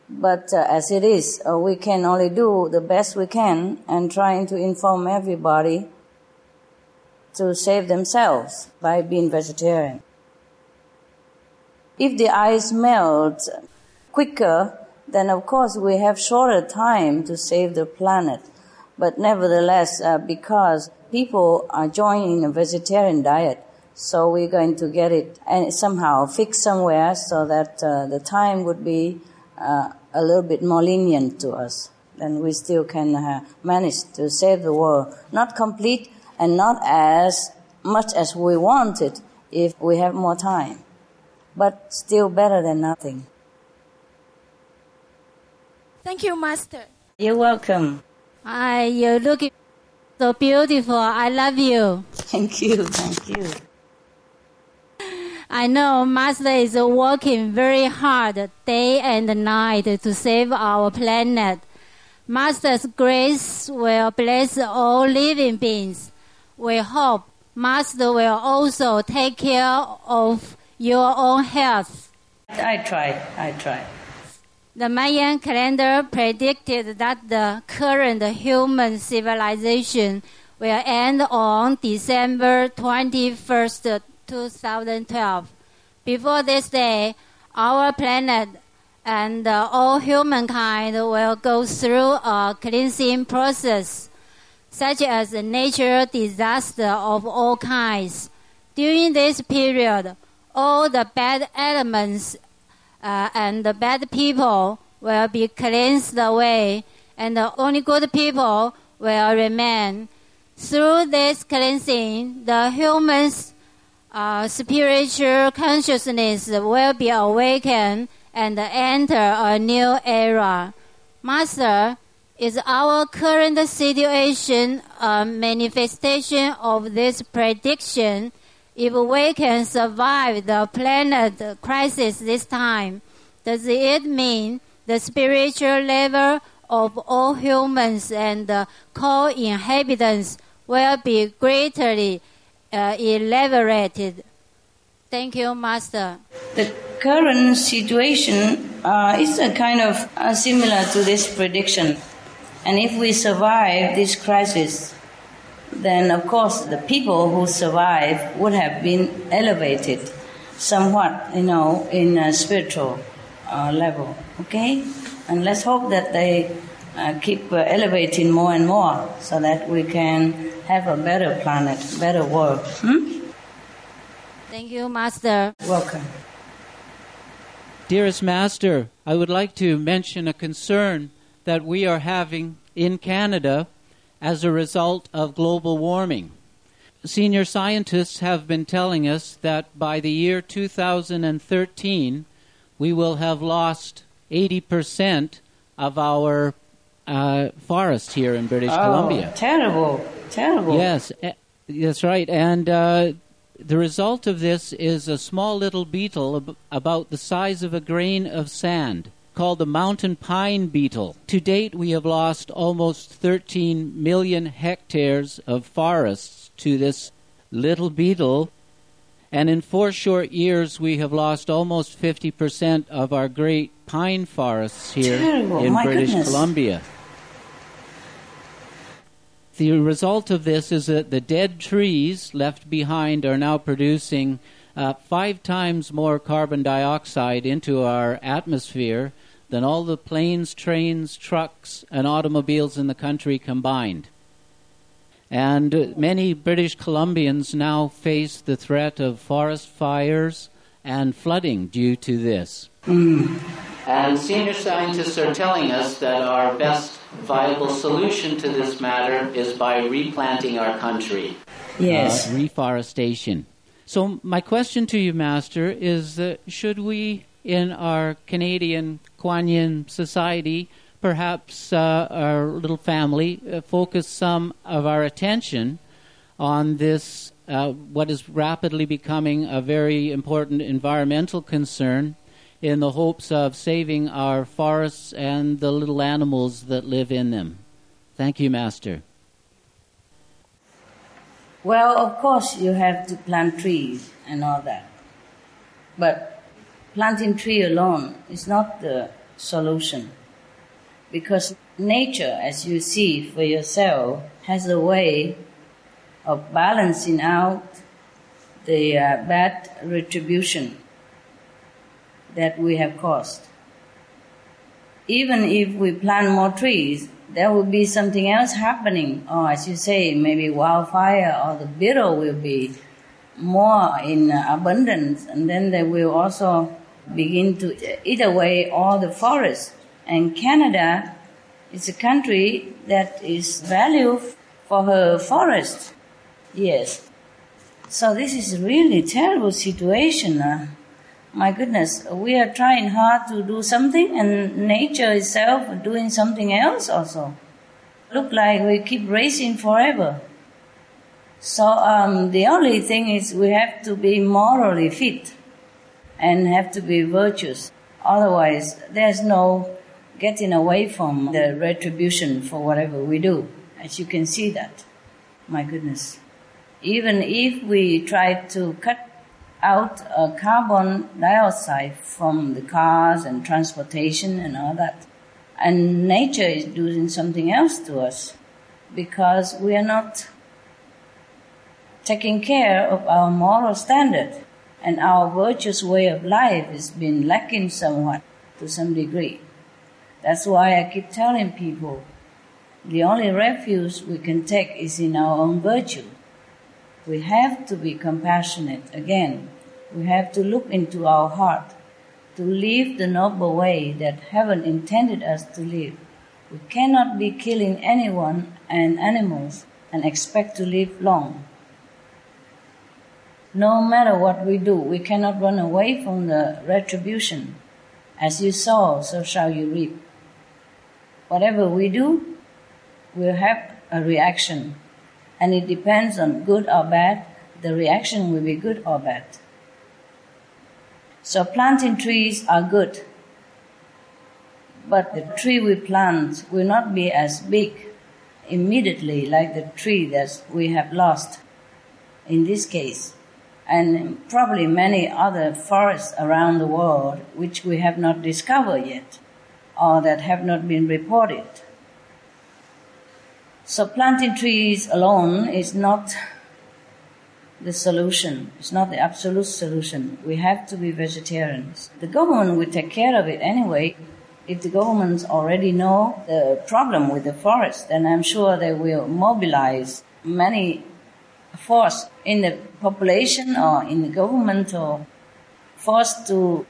But uh, as it is, uh, we can only do the best we can and trying to inform everybody to save themselves by being vegetarian. If the ice melts quicker, then of course we have shorter time to save the planet. But nevertheless, uh, because people are joining a vegetarian diet, so we're going to get it and somehow fixed somewhere so that uh, the time would be uh, a little bit more lenient to us. Then we still can uh, manage to save the world. Not complete and not as much as we wanted if we have more time. But still better than nothing. Thank you, Master. You're welcome. Hi, you uh, look so beautiful. I love you. Thank you, thank you. I know Master is working very hard day and night to save our planet. Master's grace will bless all living beings. We hope Master will also take care of your own health. I try, I try. The Mayan calendar predicted that the current human civilization will end on December 21st, 2012. Before this day, our planet and uh, all humankind will go through a cleansing process, such as natural disaster of all kinds. During this period, all the bad elements uh, and the bad people will be cleansed away, and the only good people will remain. Through this cleansing, the human's uh, spiritual consciousness will be awakened and enter a new era. Master, is our current situation a manifestation of this prediction? If we can survive the planet crisis this time, does it mean the spiritual level of all humans and co-inhabitants will be greatly uh, elaborated. Thank you, Master. The current situation uh, is a kind of uh, similar to this prediction. And if we survive this crisis, then of course the people who survive would have been elevated somewhat, you know, in a spiritual uh, level. Okay? And let's hope that they uh, keep uh, elevating more and more so that we can have a better planet, better world. Hmm? Thank you, Master. Welcome. Dearest Master, I would like to mention a concern that we are having in Canada as a result of global warming. Senior scientists have been telling us that by the year 2013, we will have lost 80% of our uh, forest here in British oh, Columbia. Terrible, terrible. Yes, eh, that's right. And uh, the result of this is a small little beetle ab- about the size of a grain of sand called the mountain pine beetle. To date, we have lost almost 13 million hectares of forests to this little beetle. And in four short years, we have lost almost 50% of our great pine forests here Terrible. in My British goodness. Columbia. The result of this is that the dead trees left behind are now producing uh, five times more carbon dioxide into our atmosphere than all the planes, trains, trucks, and automobiles in the country combined. And uh, many British Columbians now face the threat of forest fires and flooding due to this. And senior scientists are telling us that our best viable solution to this matter is by replanting our country. Yes. Uh, reforestation. So, my question to you, Master, is uh, should we, in our Canadian Kuan Yin society, perhaps uh, our little family, uh, focus some of our attention on this, uh, what is rapidly becoming a very important environmental concern, in the hopes of saving our forests and the little animals that live in them? Thank you, Master. Well, of course, you have to plant trees and all that. But planting tree alone is not the solution. Because nature, as you see for yourself, has a way of balancing out the uh, bad retribution that we have caused. Even if we plant more trees, there will be something else happening, or as you say, maybe wildfire or the beetle will be more in abundance, and then they will also begin to eat away all the forests. And Canada is a country that is valued for her forests. Yes. So this is really terrible situation. My goodness, we are trying hard to do something, and nature itself doing something else also. Look like we keep racing forever. So um, the only thing is we have to be morally fit and have to be virtuous. Otherwise, there's no getting away from the retribution for whatever we do. As you can see that. My goodness. Even if we try to cut out uh, carbon dioxide from the cars and transportation and all that. And nature is doing something else to us because we are not taking care of our moral standard and our virtuous way of life has been lacking somewhat to some degree. That's why I keep telling people the only refuge we can take is in our own virtue. We have to be compassionate again. We have to look into our heart to live the noble way that heaven intended us to live. We cannot be killing anyone and animals and expect to live long. No matter what we do, we cannot run away from the retribution. As you sow, so shall you reap. Whatever we do, we'll have a reaction. And it depends on good or bad, the reaction will be good or bad. So planting trees are good. But the tree we plant will not be as big immediately like the tree that we have lost in this case. And probably many other forests around the world which we have not discovered yet or that have not been reported. So planting trees alone is not the solution. It's not the absolute solution. We have to be vegetarians. The government will take care of it anyway. If the governments already know the problem with the forest, then I'm sure they will mobilize many force in the population or in the government or force to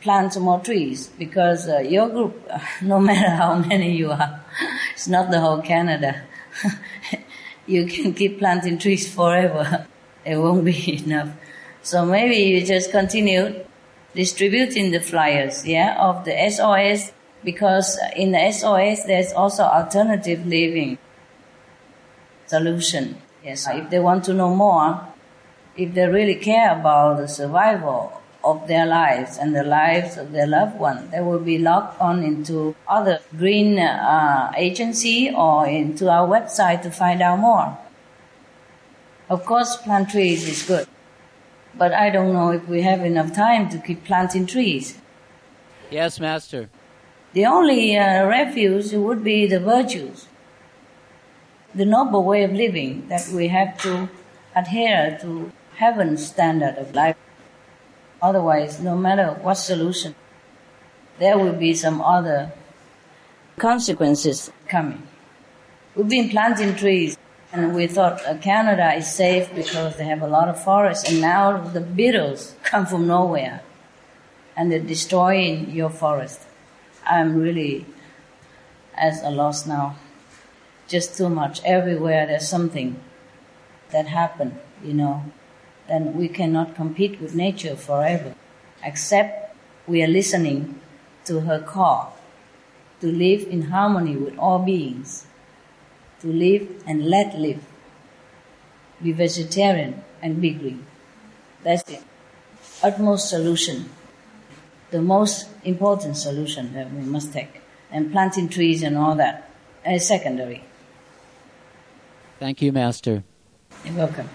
plant more trees because uh, your group, no matter how many you are, it's not the whole Canada. you can keep planting trees forever. It won't be enough. So maybe you just continue distributing the flyers, yeah, of the SOS because in the SOS there's also alternative living solution. Yes, if they want to know more, if they really care about the survival of their lives and the lives of their loved one, they will be logged on into other green uh, agency or into our website to find out more. Of course, plant trees is good, but I don't know if we have enough time to keep planting trees. Yes, Master. The only uh, refuge would be the virtues, the noble way of living that we have to adhere to heaven's standard of life. Otherwise, no matter what solution, there will be some other consequences coming. We've been planting trees and we thought uh, Canada is safe because they have a lot of forests and now the beetles come from nowhere and they're destroying your forest. I'm really at a loss now. Just too much. Everywhere there's something that happened, you know then we cannot compete with nature forever, except we are listening to her call to live in harmony with all beings, to live and let live, be vegetarian and be green. That's the utmost solution, the most important solution that we must take. And planting trees and all that is secondary. Thank you, Master. You're welcome.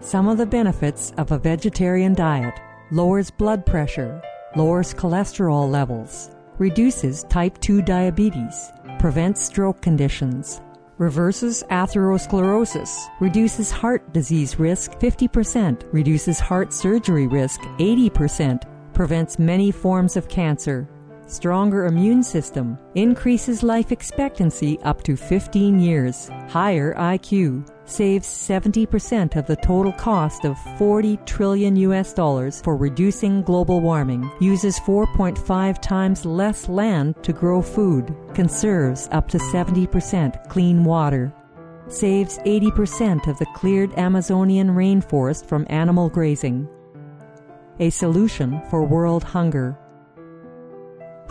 Some of the benefits of a vegetarian diet lowers blood pressure, lowers cholesterol levels, reduces type 2 diabetes, prevents stroke conditions, reverses atherosclerosis, reduces heart disease risk 50%, reduces heart surgery risk 80%, prevents many forms of cancer, stronger immune system, increases life expectancy up to 15 years, higher IQ, saves 70% of the total cost of 40 trillion US dollars for reducing global warming, uses 4.5 times less land to grow food, conserves up to 70% clean water, saves 80% of the cleared Amazonian rainforest from animal grazing. A solution for world hunger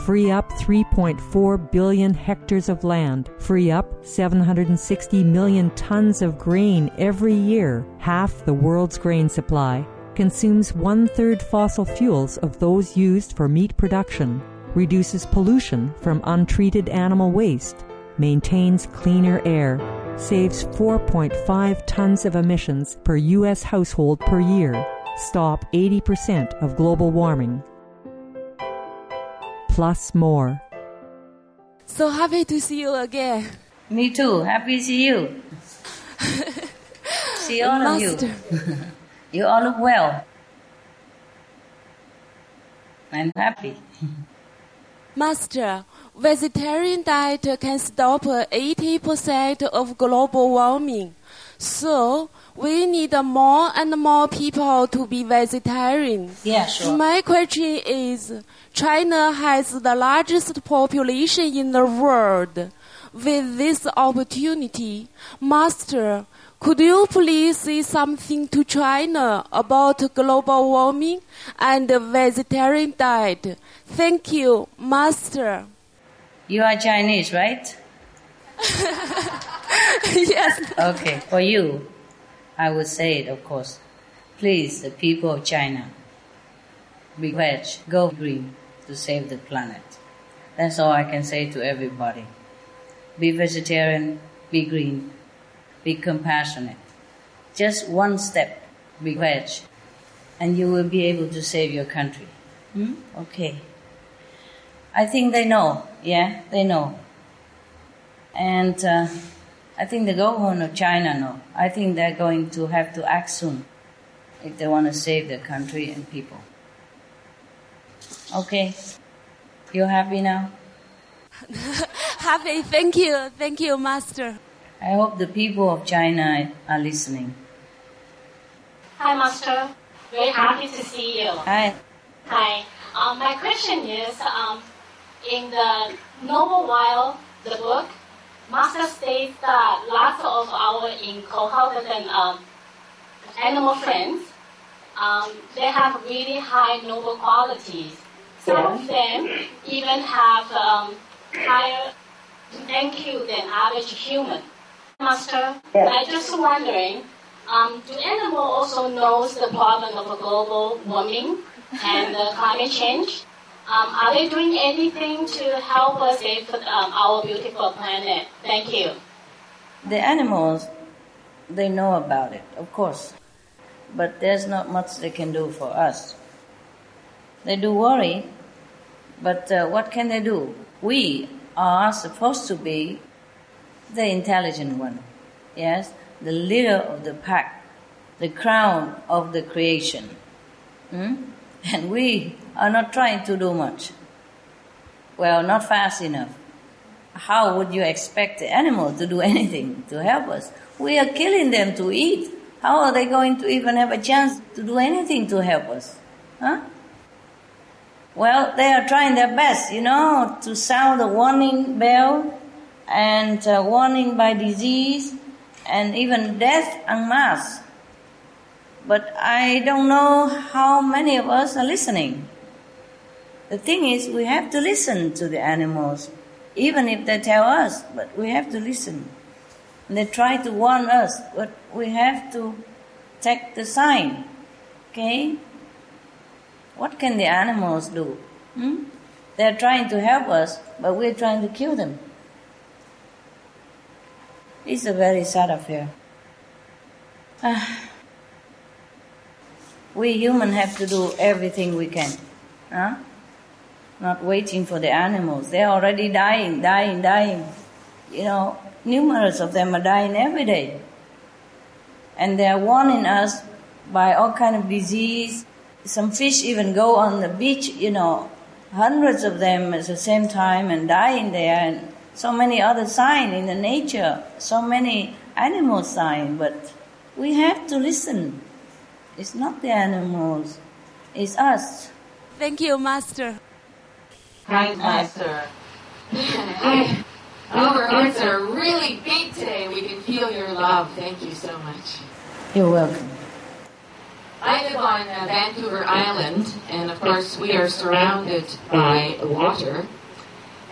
free up 3.4 billion hectares of land, free up 760 million tons of grain every year, half the world's grain supply, consumes one third fossil fuels of those used for meat production, reduces pollution from untreated animal waste, maintains cleaner air, saves 4.5 tons of emissions per U.S. household per year, stop 80% of global warming, plus more. So happy to see you again. Me too. Happy to see you. see all Master. of you. you all look well. I'm happy. Master, vegetarian diet can stop 80% of global warming. So, we need more and more people to be vegetarian. Yeah, sure. My question is, China has the largest population in the world. With this opportunity, Master, could you please say something to China about global warming and vegetarian diet? Thank you, Master. You are Chinese, right? yes. Okay, for you, I will say it, of course. Please, the people of China, be veg, go green to save the planet. That's all I can say to everybody. Be vegetarian, be green, be compassionate. Just one step, be veg, and you will be able to save your country. Hmm? Okay. I think they know, yeah, they know. And uh, I think the government of China know. I think they're going to have to act soon if they want to save their country and people. Okay. You happy now? Happy. Thank you. Thank you, Master. I hope the people of China are listening. Hi, Master. Very happy to see you. Hi. Hi. Um, my question is, um, in the Noble Wilds the book, Master states that lots of our incoherent um, animal friends, um, they have really high noble qualities. Some of them even have um, higher IQ than average human. Master, Yes. I just wondering, um, do animal also knows the problem of global warming and uh, climate change? Um, are they doing anything to help us save um, our beautiful planet? Thank you. The animals, they know about it, of course. But there's not much they can do for us. They do worry, but uh, what can they do? We are supposed to be the intelligent one. Yes? The leader of the pack, the crown of the creation. Hmm? And we are not trying to do much. Well, not fast enough. How would you expect the animal to do anything to help us? We are killing them to eat. How are they going to even have a chance to do anything to help us? Huh? Well, they are trying their best, you know, to sound the warning bell and uh, warning by disease and even death en masse. But I don't know how many of us are listening. The thing is, we have to listen to the animals, even if they tell us, but we have to listen. They try to warn us, but we have to take the sign. Okay? What can the animals do? Hmm? They're trying to help us, but we're trying to kill them. It's a very sad affair. Ah. we humans have to do everything we can. Huh? Not waiting for the animals. They're already dying, dying, dying. You know, numerous of them are dying every day. And they're warning us by all kind of disease. Some fish even go on the beach, you know, hundreds of them at the same time and dying there and so many other signs in the nature, so many animal signs, but we have to listen. It's not the animals, it's us. Thank you, Master. Hi, Master. Hi. Our hearts are really big today. We can feel your love. Thank you so much. You're welcome. I live on uh, Vancouver Island, and of course, we are surrounded by water.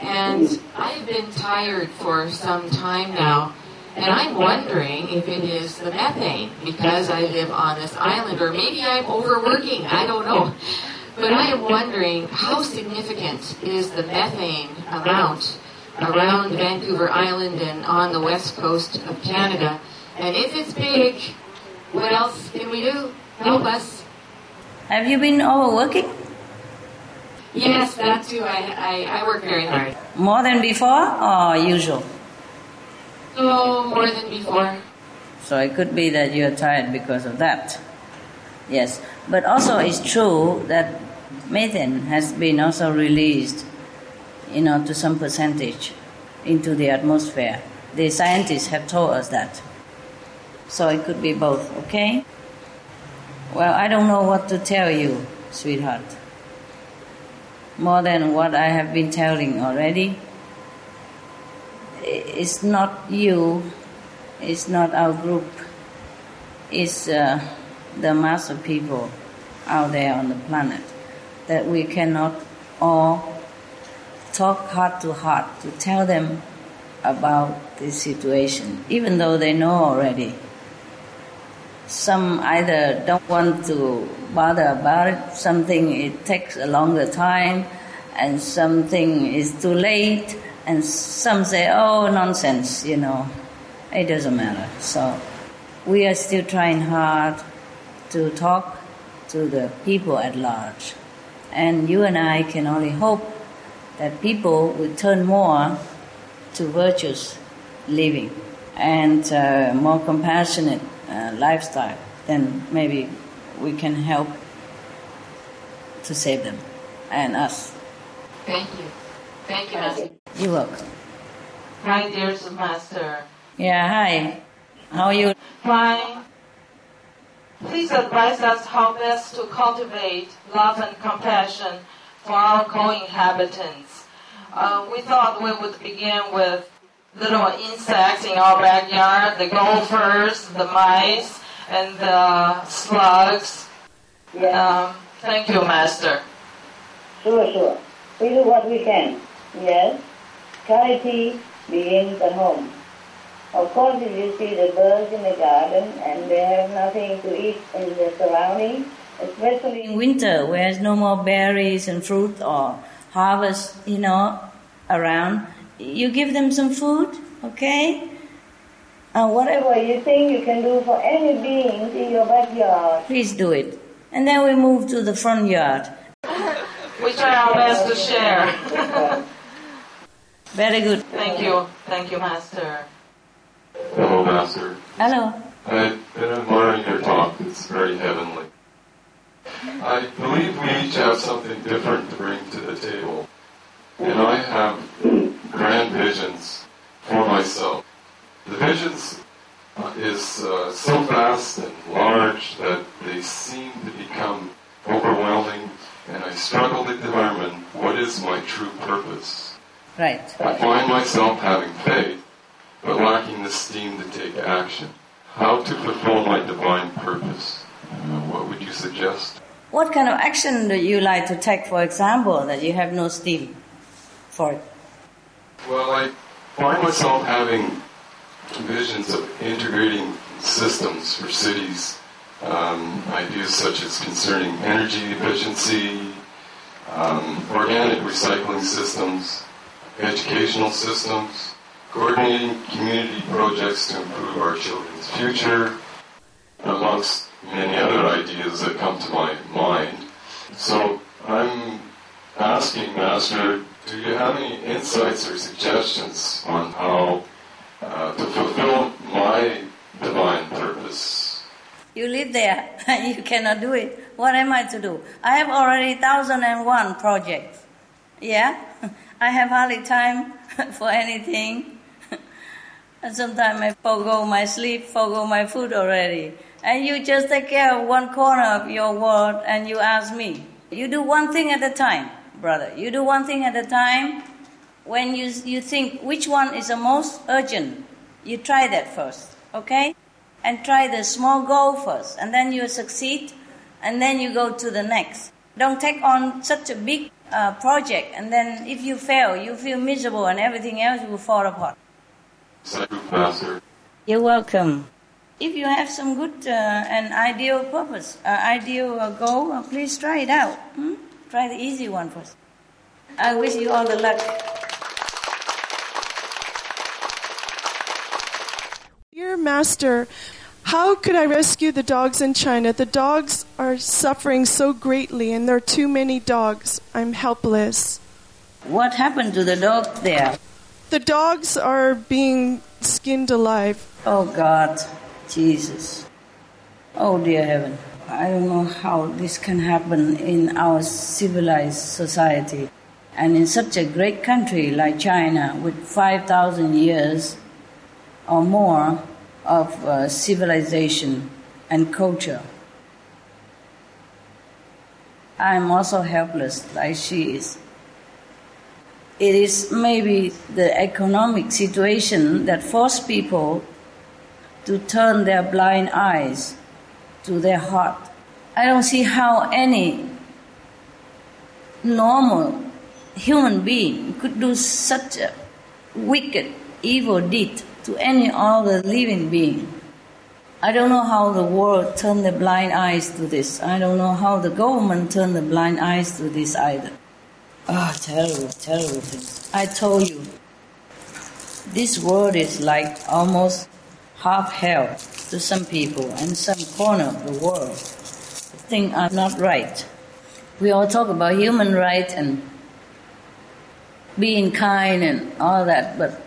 And I've been tired for some time now, and I'm wondering if it is the methane because I live on this island, or maybe I'm overworking. I don't know. But I am wondering how significant is the methane amount around Vancouver Island and on the west coast of Canada? And if it's big, what else can we do? Help us. Have you been overworking? Yes, that too. I, I, I work very hard. More than before or usual? So, more than before. So it could be that you're tired because of that. Yes. But also it's true that methane has been also released, you know, to some percentage into the atmosphere. The scientists have told us that. So it could be both, okay? Well, I don't know what to tell you, sweetheart. More than what I have been telling already. It's not you, it's not our group, it's uh, the mass of people out there on the planet that we cannot all talk heart to heart to tell them about this situation, even though they know already. Some either don't want to bother about it, something it takes a longer time, and something is too late, and some say, oh, nonsense, you know, it doesn't matter. So we are still trying hard to talk to the people at large. And you and I can only hope that people will turn more to virtuous living and uh, more compassionate uh, lifestyle, then maybe we can help to save them and us. Thank you. Thank you, Master. You're welcome. Hi, dear Master. Yeah, hi. How are you? Fine. Please advise us how best to cultivate love and compassion for our co-inhabitants. Uh, we thought we would begin with little insects in our backyard, the gophers, the mice, and the slugs. Um, thank you, Master. Sure, sure. We do what we can. Yes. Charity begins at home. Of course, if you see the birds in the garden and they have nothing to eat in the surrounding, especially in winter, where there's no more berries and fruit or harvest, you know, around, you give them some food, okay? Uh, whatever you think you can do for any beings in your backyard. Please do it. And then we move to the front yard. we try our best to share. Very good. Thank you. Thank you, Master. Hello, Master. Hello. I've been admiring your talk. It's very heavenly. I believe we each have something different to bring to the table. And I have grand visions for myself. The visions uh, is uh, so vast and large that they seem to become overwhelming, and I struggle to determine what is my true purpose. Right. I find myself having faith, but lacking the steam to take action. How to fulfill my divine purpose? Uh, what would you suggest? What kind of action do you like to take, for example, that you have no steam for it? Well, I find myself having visions of integrating systems for cities, um, ideas such as concerning energy efficiency, um, organic recycling systems, educational systems, coordinating community projects to improve our children's future, amongst many other ideas that come to my mind. So I'm asking, Master, do you have any insights or suggestions on how uh, to fulfill my divine purpose? You live there, and you cannot do it. What am I to do? I have already 1001 projects. Yeah? I have hardly time for anything. And sometimes I forego my sleep, forego my food already. And you just take care of one corner of your world and you ask me. You do one thing at a time, brother. You do one thing at a time. When you, you think which one is the most urgent, you try that first, okay? And try the small goal first, and then you succeed, and then you go to the next. Don't take on such a big uh, project, and then if you fail, you feel miserable, and everything else will fall apart. Master. You're welcome. If you have some good uh, and ideal purpose, uh, ideal uh, goal, uh, please try it out. Hmm? Try the easy one first. I wish you all the luck. Dear Master, how could I rescue the dogs in China? The dogs are suffering so greatly, and there are too many dogs. I'm helpless. What happened to the dogs there? The dogs are being skinned alive. Oh, God. Jesus. Oh, dear heaven. I don't know how this can happen in our civilized society. And in such a great country like China, with 5,000 years or more of uh, civilization and culture. I'm also helpless, like she is. It is maybe the economic situation that forced people to turn their blind eyes to their heart. I don't see how any normal human being could do such a wicked evil deed to any other living being. I don't know how the world turned the blind eyes to this. I don't know how the government turned the blind eyes to this either. Ah, oh, terrible, terrible things. I told you, this world is like almost half hell to some people and some corner of the world. Things are not right. We all talk about human rights and being kind and all that, but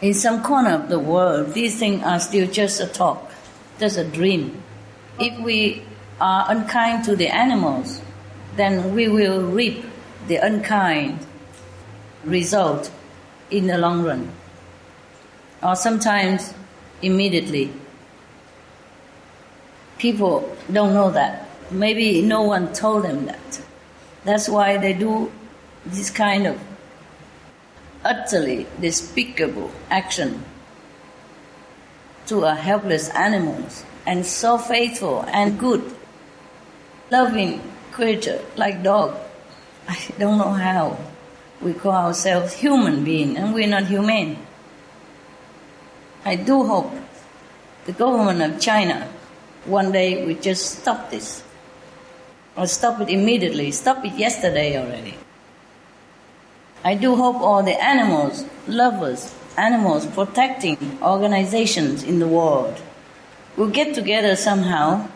in some corner of the world, these things are still just a talk, just a dream. If we are unkind to the animals, then we will reap the unkind result in the long run. Or sometimes immediately. People don't know that. Maybe no one told them that. That's why they do this kind of utterly despicable action to a helpless animals and so faithful and good, loving creature like dog. I don't know how we call ourselves human being and we're not humane. I do hope the government of China one day will just stop this or stop it immediately, stop it yesterday already. I do hope all the animals, lovers, animals protecting organizations in the world will get together somehow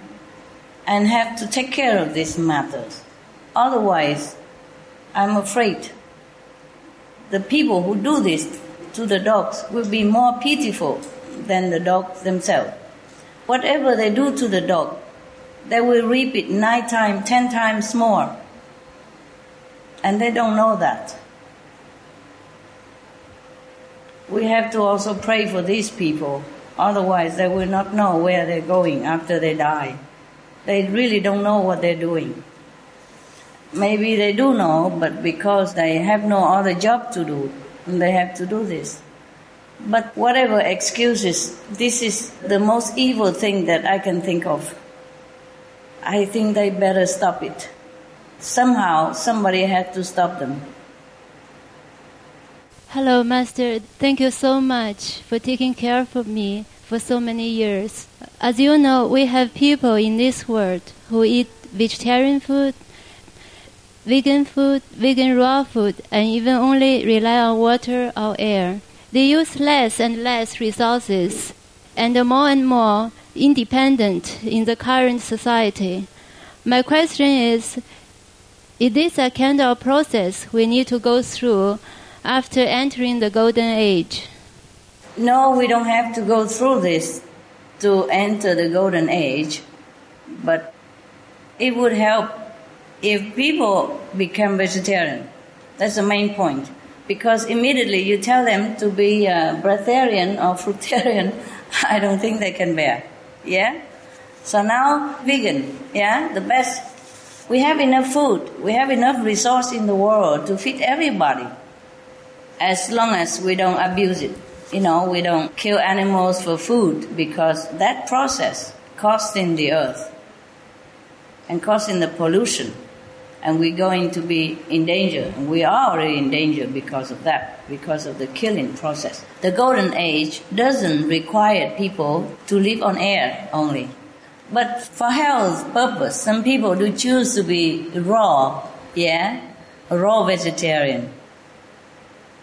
and have to take care of these matters. Otherwise, I'm afraid the people who do this to the dogs will be more pitiful than the dogs themselves. Whatever they do to the dog, they will reap it nine times, ten times more. And they don't know that we have to also pray for these people. Otherwise, they will not know where they're going after they die. They really don't know what they're doing. Maybe they do know, but because they have no other job to do, they have to do this. But whatever excuses, this is the most evil thing that I can think of. I think they better stop it. Somehow, somebody had to stop them. Hello, Master. Thank you so much for taking care of me for so many years. As you know, we have people in this world who eat vegetarian food, vegan food, vegan raw food, and even only rely on water or air. They use less and less resources and are more and more independent in the current society. My question is, is this a kind of process we need to go through after entering the golden age? No, we don't have to go through this to enter the golden age, but it would help if people become vegetarian. That's the main point. Because immediately you tell them to be a breatharian or fruitarian, I don't think they can bear. Yeah? So now, vegan, yeah, the best. We have enough food, we have enough resource in the world to feed everybody as long as we don't abuse it. You know, we don't kill animals for food because that process costing the earth and causing the pollution. And we're going to be in danger. We are already in danger because of that, because of the killing process. The golden age doesn't require people to live on air only. But for health purpose, some people do choose to be raw, yeah, a raw vegetarian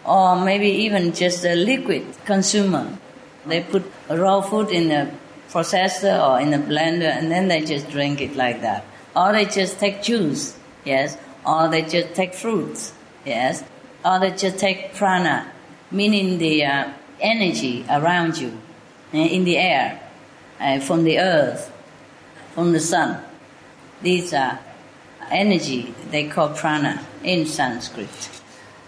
or maybe even just a liquid consumer. They put raw food in a processor or in a blender and then they just drink it like that. Or they just take juice, yes. Or they just take fruits, yes. Or they just take prana, meaning the uh, energy around you, uh, in the air, uh, from the earth, from the sun. These are energy they call prana in Sanskrit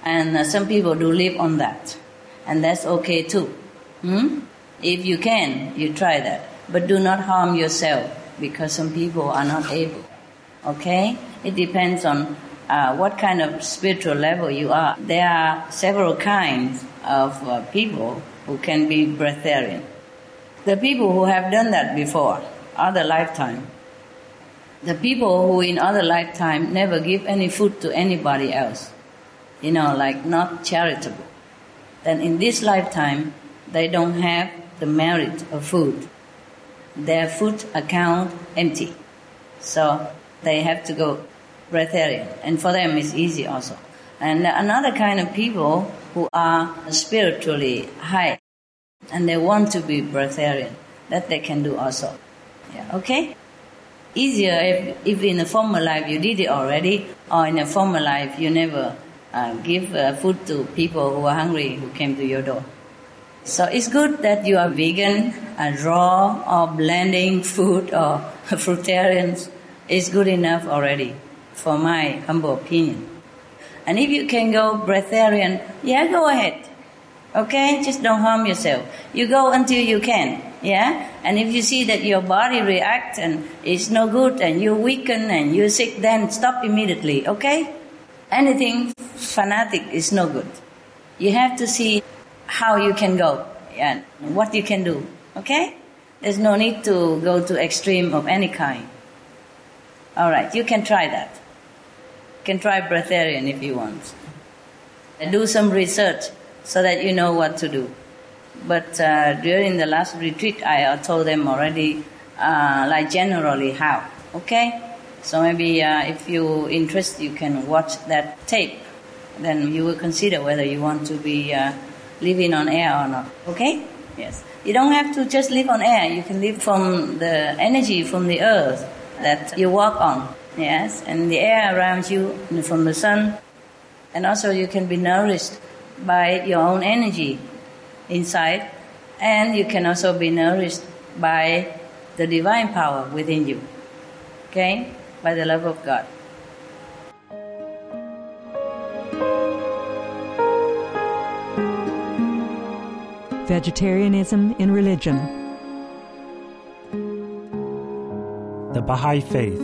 and uh, some people do live on that, and that's okay too. Hmm? If you can, you try that, but do not harm yourself because some people are not able. Okay, it depends on uh, what kind of spiritual level you are. There are several kinds of uh, people who can be breatharian. The people who have done that before, other lifetime. The people who in other lifetime never give any food to anybody else you know, like not charitable. then in this lifetime, they don't have the merit of food. Their food account empty. So they have to go breatharian. And for them, it's easy also. And another kind of people who are spiritually high and they want to be breatharian, that they can do also. Yeah, okay? Easier if, if in a former life you did it already, or in a former life you never uh, give uh, food to people who are hungry who came to your door. So it's good that you are vegan, and raw, or blending food, or fruitarians. It's good enough already, for my humble opinion. And if you can go breatharian, yeah, go ahead. Okay? Just don't harm yourself. You go until you can. Yeah? And if you see that your body reacts and it's no good and you weaken and you're sick, then stop immediately. Okay? Anything fanatic is no good. You have to see how you can go and what you can do. Okay? There's no need to go to extreme of any kind. All right, you can try that. You can try breatharian if you want. And do some research so that you know what to do. But uh, during the last retreat, I uh, told them already, uh, like generally how. Okay? So maybe uh, if you interest, you can watch that tape. Then you will consider whether you want to be uh, living on air or not. Okay? Yes. You don't have to just live on air. You can live from the energy from the earth that you walk on. Yes. And the air around you from the sun. And also you can be nourished by your own energy inside. And you can also be nourished by the divine power within you. Okay? By the love of God. Vegetarianism in religion. The Baha'i Faith.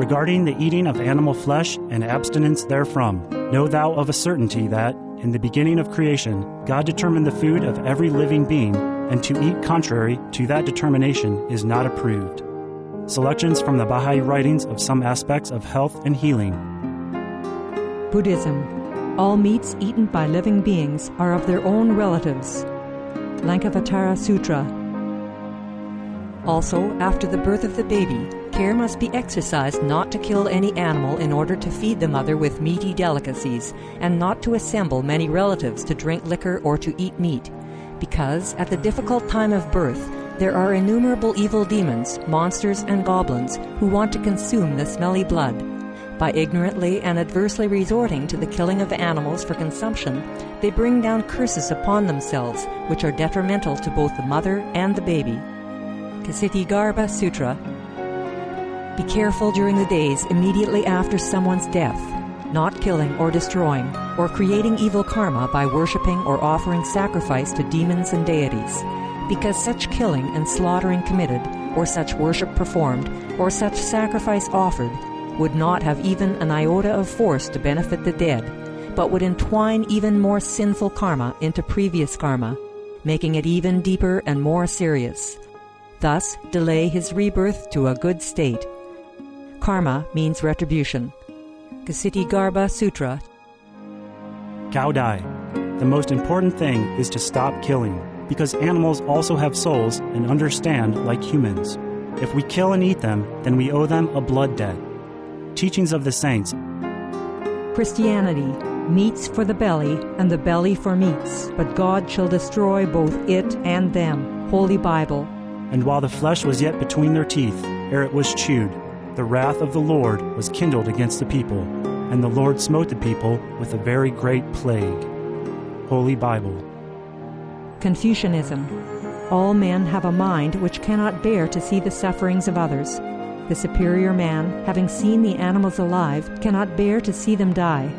Regarding the eating of animal flesh and abstinence therefrom, know thou of a certainty that, in the beginning of creation, God determined the food of every living being, and to eat contrary to that determination is not approved. Selections from the Baha'i writings of some aspects of health and healing. Buddhism. All meats eaten by living beings are of their own relatives. Lankavatara Sutra. Also, after the birth of the baby, care must be exercised not to kill any animal in order to feed the mother with meaty delicacies, and not to assemble many relatives to drink liquor or to eat meat, because at the difficult time of birth, there are innumerable evil demons, monsters, and goblins who want to consume the smelly blood. By ignorantly and adversely resorting to the killing of animals for consumption, they bring down curses upon themselves, which are detrimental to both the mother and the baby. Kshitigarbha Sutra Be careful during the days immediately after someone's death, not killing or destroying, or creating evil karma by worshipping or offering sacrifice to demons and deities, because such killing and slaughtering committed, or such worship performed, or such sacrifice offered, would not have even an iota of force to benefit the dead, but would entwine even more sinful karma into previous karma, making it even deeper and more serious. Thus, delay his rebirth to a good state. Karma means retribution. Kshitigarbha Sutra. Cao Dai. The most important thing is to stop killing, because animals also have souls and understand like humans. If we kill and eat them, then we owe them a blood debt. Teachings of the Saints. Christianity. Meats for the belly, and the belly for meats, but God shall destroy both it and them. Holy Bible. And while the flesh was yet between their teeth, ere it was chewed, the wrath of the Lord was kindled against the people, and the Lord smote the people with a very great plague. Holy Bible. Confucianism. All men have a mind which cannot bear to see the sufferings of others. The superior man, having seen the animals alive, cannot bear to see them die.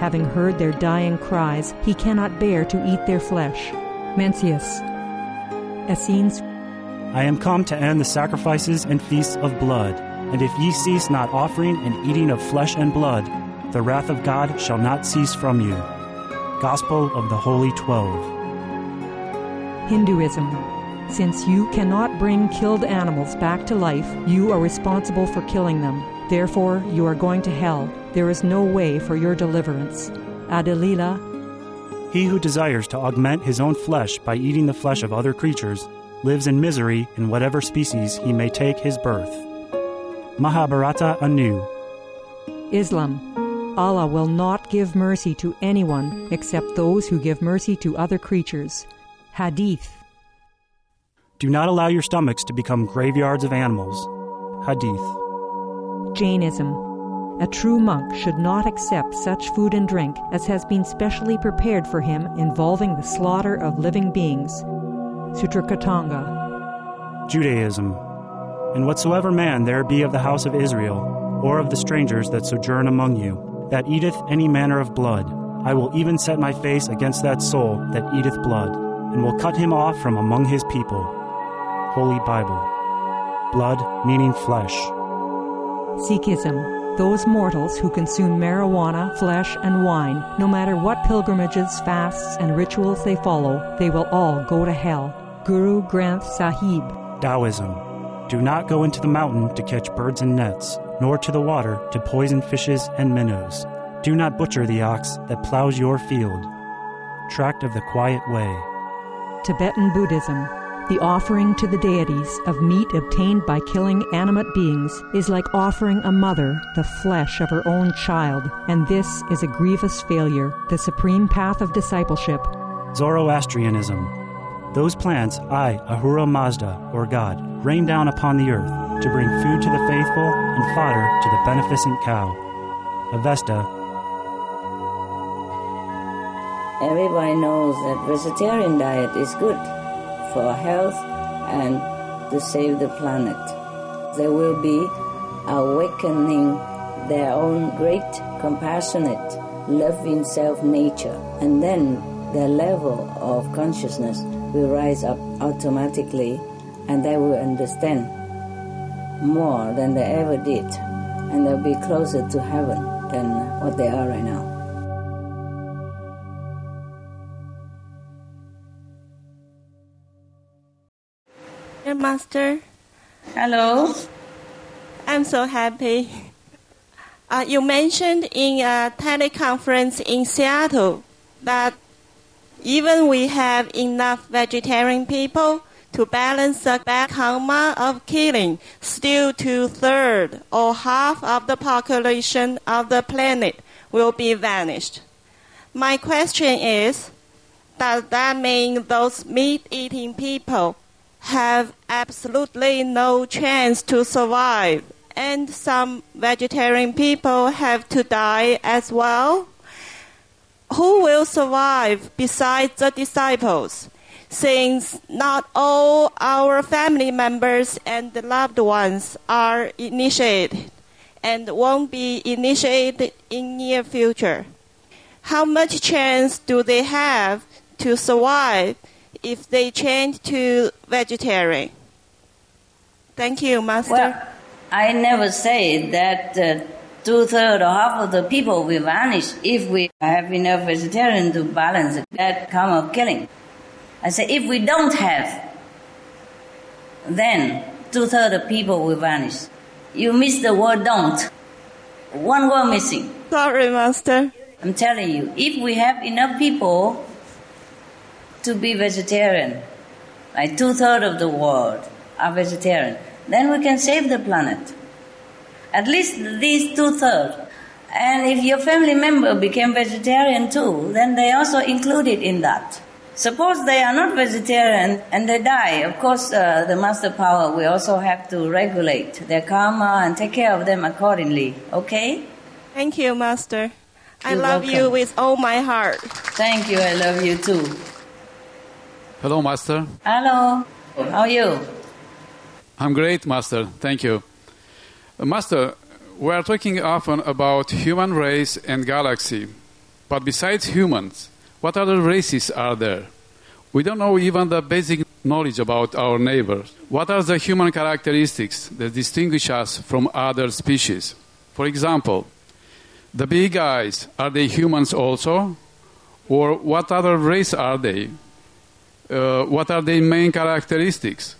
Having heard their dying cries, he cannot bear to eat their flesh. Mencius. Essenes. I am come to end the sacrifices and feasts of blood, and if ye cease not offering and eating of flesh and blood, the wrath of God shall not cease from you. Gospel of the Holy Twelve. Hinduism. Since you cannot bring killed animals back to life, you are responsible for killing them. Therefore, you are going to hell. There is no way for your deliverance. Adi-lila. He who desires to augment his own flesh by eating the flesh of other creatures lives in misery in whatever species he may take his birth. Mahabharata anew. Islam. Allah will not give mercy to anyone except those who give mercy to other creatures. Hadith. Do not allow your stomachs to become graveyards of animals. Hadith. Jainism. A true monk should not accept such food and drink as has been specially prepared for him involving the slaughter of living beings. Sutrakritanga. Judaism. And whatsoever man there be of the house of Israel, or of the strangers that sojourn among you, that eateth any manner of blood, I will even set my face against that soul that eateth blood, and will cut him off from among his people. Holy Bible. Blood meaning flesh. Sikhism. Those mortals who consume marijuana, flesh, and wine, no matter what pilgrimages, fasts, and rituals they follow, they will all go to hell. Guru Granth Sahib. Taoism. Do not go into the mountain to catch birds and nets, nor to the water to poison fishes and minnows. Do not butcher the ox that plows your field. Tract of the Quiet Way. Tibetan Buddhism. The offering to the deities of meat obtained by killing animate beings is like offering a mother the flesh of her own child, and this is a grievous failure. The supreme path of discipleship. Zoroastrianism. Those plants I, Ahura Mazda, or God, rain down upon the earth to bring food to the faithful and fodder to the beneficent cow. Avesta. Everybody knows that vegetarian diet is good for health and to save the planet. They will be awakening their own great, compassionate, loving self nature, and then their level of consciousness will rise up automatically and they will understand more than they ever did, and they'll be closer to heaven than what they are right now. Dear Master. Hello. I'm so happy. Uh, you mentioned in a teleconference in Seattle that even we have enough vegetarian people to balance the karma of killing, still two thirds or half of the population of the planet will be vanished. My question is, does that mean those meat-eating people have absolutely no chance to survive, and some vegetarian people have to die as well? Who will survive besides the disciples? Since not all our family members and loved ones are initiated and won't be initiated in near future. How much chance do they have to survive if they change to vegetarian? Thank you, Master. Well, I never say that uh, two thirds or half of the people will vanish if we have enough vegetarian to balance that karma of killing. I say if we don't have, then two thirds of people will vanish. You miss the word don't. One word missing. Sorry, Master. I'm telling you, if we have enough people to be vegetarian, like two thirds of the world are vegetarian, then we can save the planet. At least these two thirds. And if your family member became vegetarian too, then they also included in that. Suppose they are not vegetarian and they die. Of course, uh, the master power will also have to regulate their karma and take care of them accordingly. Okay? Thank you, Master. I You're love you with all my heart. Thank you. I love you too. Hello, Master. Hello. How are you? I'm great, Master. Thank you. Master, we are talking often about human race and galaxy. But besides humans, what other races are there? We don't know even the basic knowledge about our neighbors. What are the human characteristics that distinguish us from other species? For example, the big eyes, are they humans also? Or what other race are they? Uh, what are their main characteristics?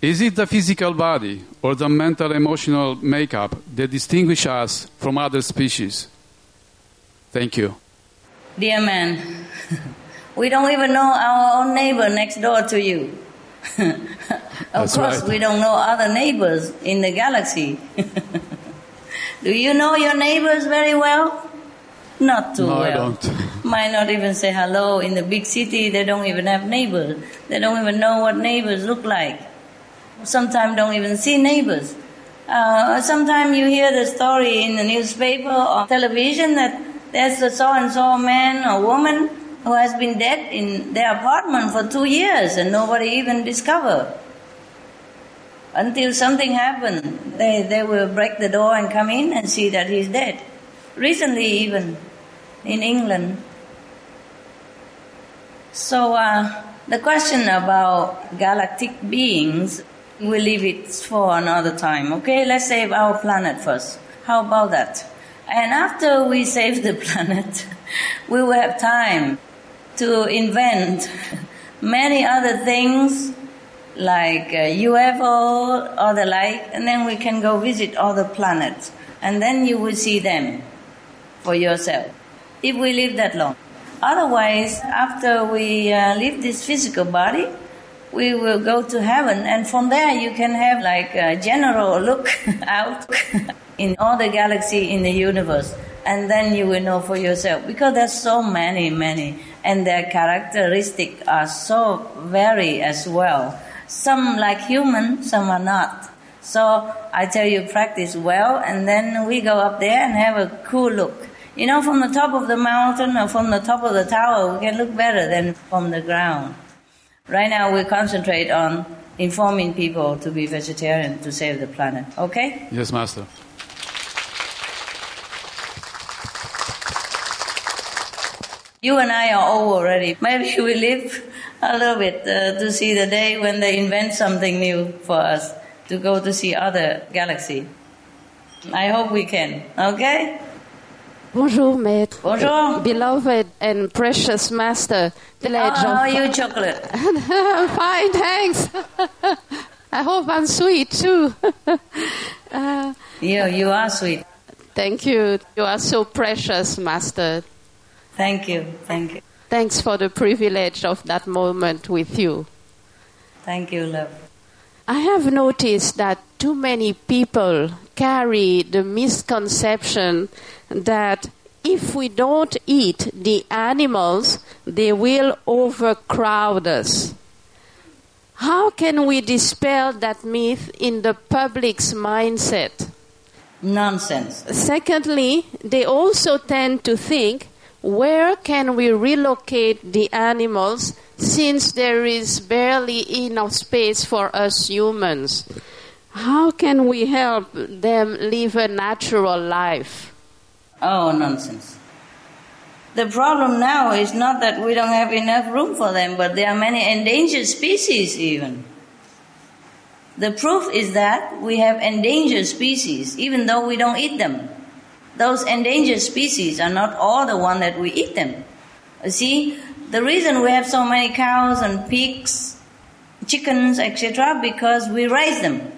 Is it the physical body or the mental emotional makeup that distinguish us from other species? Thank you. Dear man, we don't even know our own neighbor next door to you. of That's course, right. we don't know other neighbors in the galaxy. Do you know your neighbors very well? Not too No, well. I don't. Might not even say hello. In the big city, they don't even have neighbors. They don't even know what neighbors look like. Sometimes don't even see neighbors. Uh, sometimes you hear the story in the newspaper or television that there's a so and so man or woman who has been dead in their apartment for two years and nobody even discovered. Until something happened, they, they will break the door and come in and see that he's dead. Recently, even in England. So, uh, the question about galactic beings, we'll leave it for another time, okay? Let's save our planet first. How about that? And after we save the planet, we will have time to invent many other things like uh, UFO or the like, and then we can go visit other planets, and then you will see them for yourself. If we live that long. Otherwise, after we uh, leave this physical body, we will go to heaven, and from there you can have like a general look out in all the galaxy in the universe, and then you will know for yourself because there's so many, many, and their characteristics are so vary as well. Some like human, some are not. So I tell you, practice well, and then we go up there and have a cool look. You know, from the top of the mountain or from the top of the tower, we can look better than from the ground. Right now, we concentrate on informing people to be vegetarian to save the planet. Okay? Yes, Master. You and I are old already. Maybe we live a little bit uh, to see the day when they invent something new for us to go to see other galaxy. I hope we can. Okay? Bonjour, Maître. Bonjour. Beloved and precious Master. Village Oh, how are you, chocolate? I'm fine, thanks. I hope I'm sweet too. uh, you, you are sweet. Thank you. You are so precious, Master. Thank you. Thank you. Thanks for the privilege of that moment with you. Thank you, love. I have noticed that too many people carry the misconception that if we don't eat the animals, they will overcrowd us. How can we dispel that myth in the public's mindset? Nonsense. Secondly, they also tend to think where can we relocate the animals since there is barely enough space for us humans? How can we help them live a natural life? Oh, nonsense. The problem now is not that we don't have enough room for them, but there are many endangered species even. The proof is that we have endangered species even though we don't eat them. Those endangered species are not all the one that we eat them. You see, the reason we have so many cows and pigs, chickens, etc., because we raise them.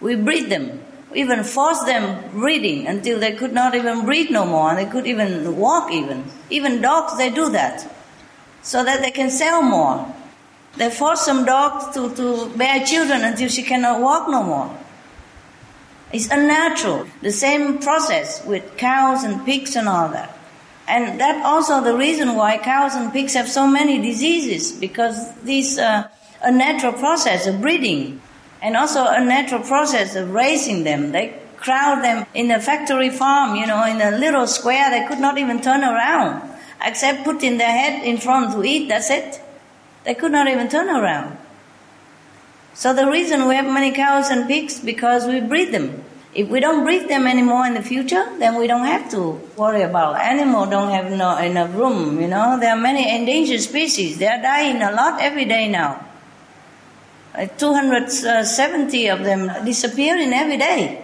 We breed them. We even force them breeding until they could not even breed no more and they could even walk even. Even dogs, they do that. So that they can sell more. They force some dogs to, to bear children until she cannot walk no more. It's unnatural. The same process with cows and pigs and all that. And that also the reason why cows and pigs have so many diseases because this uh, unnatural process of breeding and also a natural process of raising them. They crowd them in a factory farm, you know, in a little square. They could not even turn around except putting their head in front to eat. That's it. They could not even turn around. So the reason we have many cows and pigs because we breed them. If we don't breed them anymore in the future, then we don't have to worry about animal don't have no, enough room. You know, there are many endangered species. They are dying a lot every day now. Like 270 of them disappearing every day,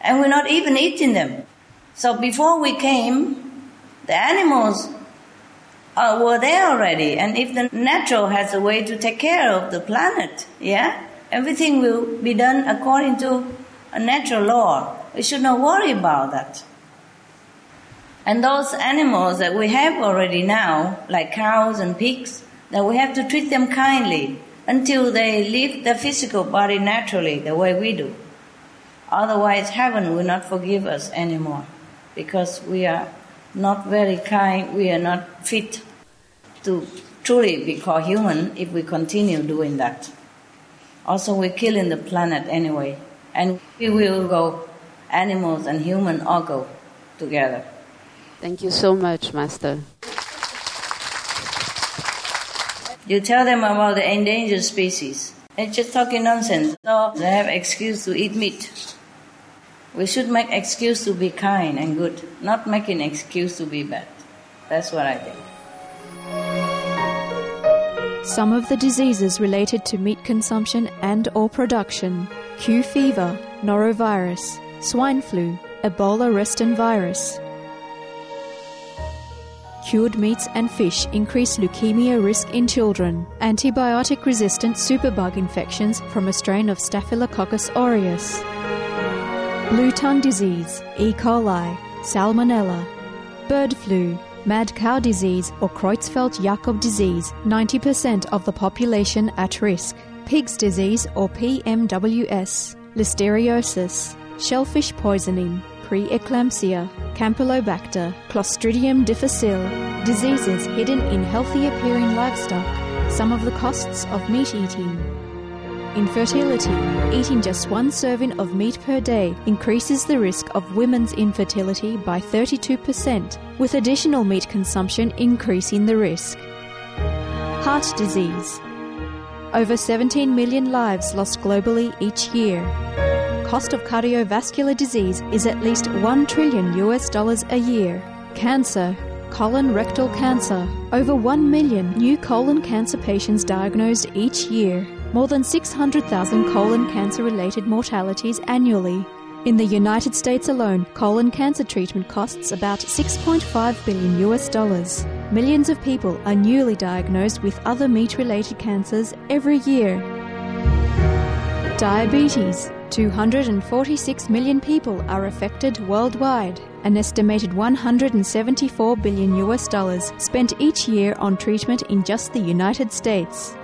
and we're not even eating them. So before we came, the animals uh, were there already, and if the natural has a way to take care of the planet, yeah, everything will be done according to a natural law. We should not worry about that. And those animals that we have already now, like cows and pigs, that we have to treat them kindly until they leave the physical body naturally the way we do. Otherwise, heaven will not forgive us anymore because we are not very kind, we are not fit to truly be called human if we continue doing that. Also, we're killing the planet anyway, and we will go, animals and human all go together. Thank you so much, Master. You tell them about the endangered species. They're just talking nonsense. So they have excuse to eat meat. We should make excuse to be kind and good, not making excuse to be bad. That's what I think. Some of the diseases related to meat consumption and or production: Q fever, norovirus, swine flu, Ebola reston virus. Cured meats and fish increase leukemia risk in children. Antibiotic resistant superbug infections from a strain of Staphylococcus aureus. Blue tongue disease, E. coli, Salmonella. Bird flu, mad cow disease or Creutzfeldt-Jakob disease, 90% of the population at risk. Pig's disease or PMWS, listeriosis, shellfish poisoning, preeclampsia, Campylobacter, Clostridium difficile, diseases hidden in healthy appearing livestock, some of the costs of meat eating. Infertility. Eating just one serving of meat per day increases the risk of women's infertility by 32%, with additional meat consumption increasing the risk. Heart disease. Over 17 million lives lost globally each year. Cost of cardiovascular disease is at least 1 trillion US dollars a year. Cancer. Colon rectal cancer. Over 1 million new colon cancer patients diagnosed each year. More than 600,000 colon cancer related mortalities annually. In the United States alone, colon cancer treatment costs about 6.5 billion US dollars. Millions of people are newly diagnosed with other meat related cancers every year. Diabetes. 246 million people are affected worldwide. An estimated 174 billion US dollars spent each year on treatment in just the United States.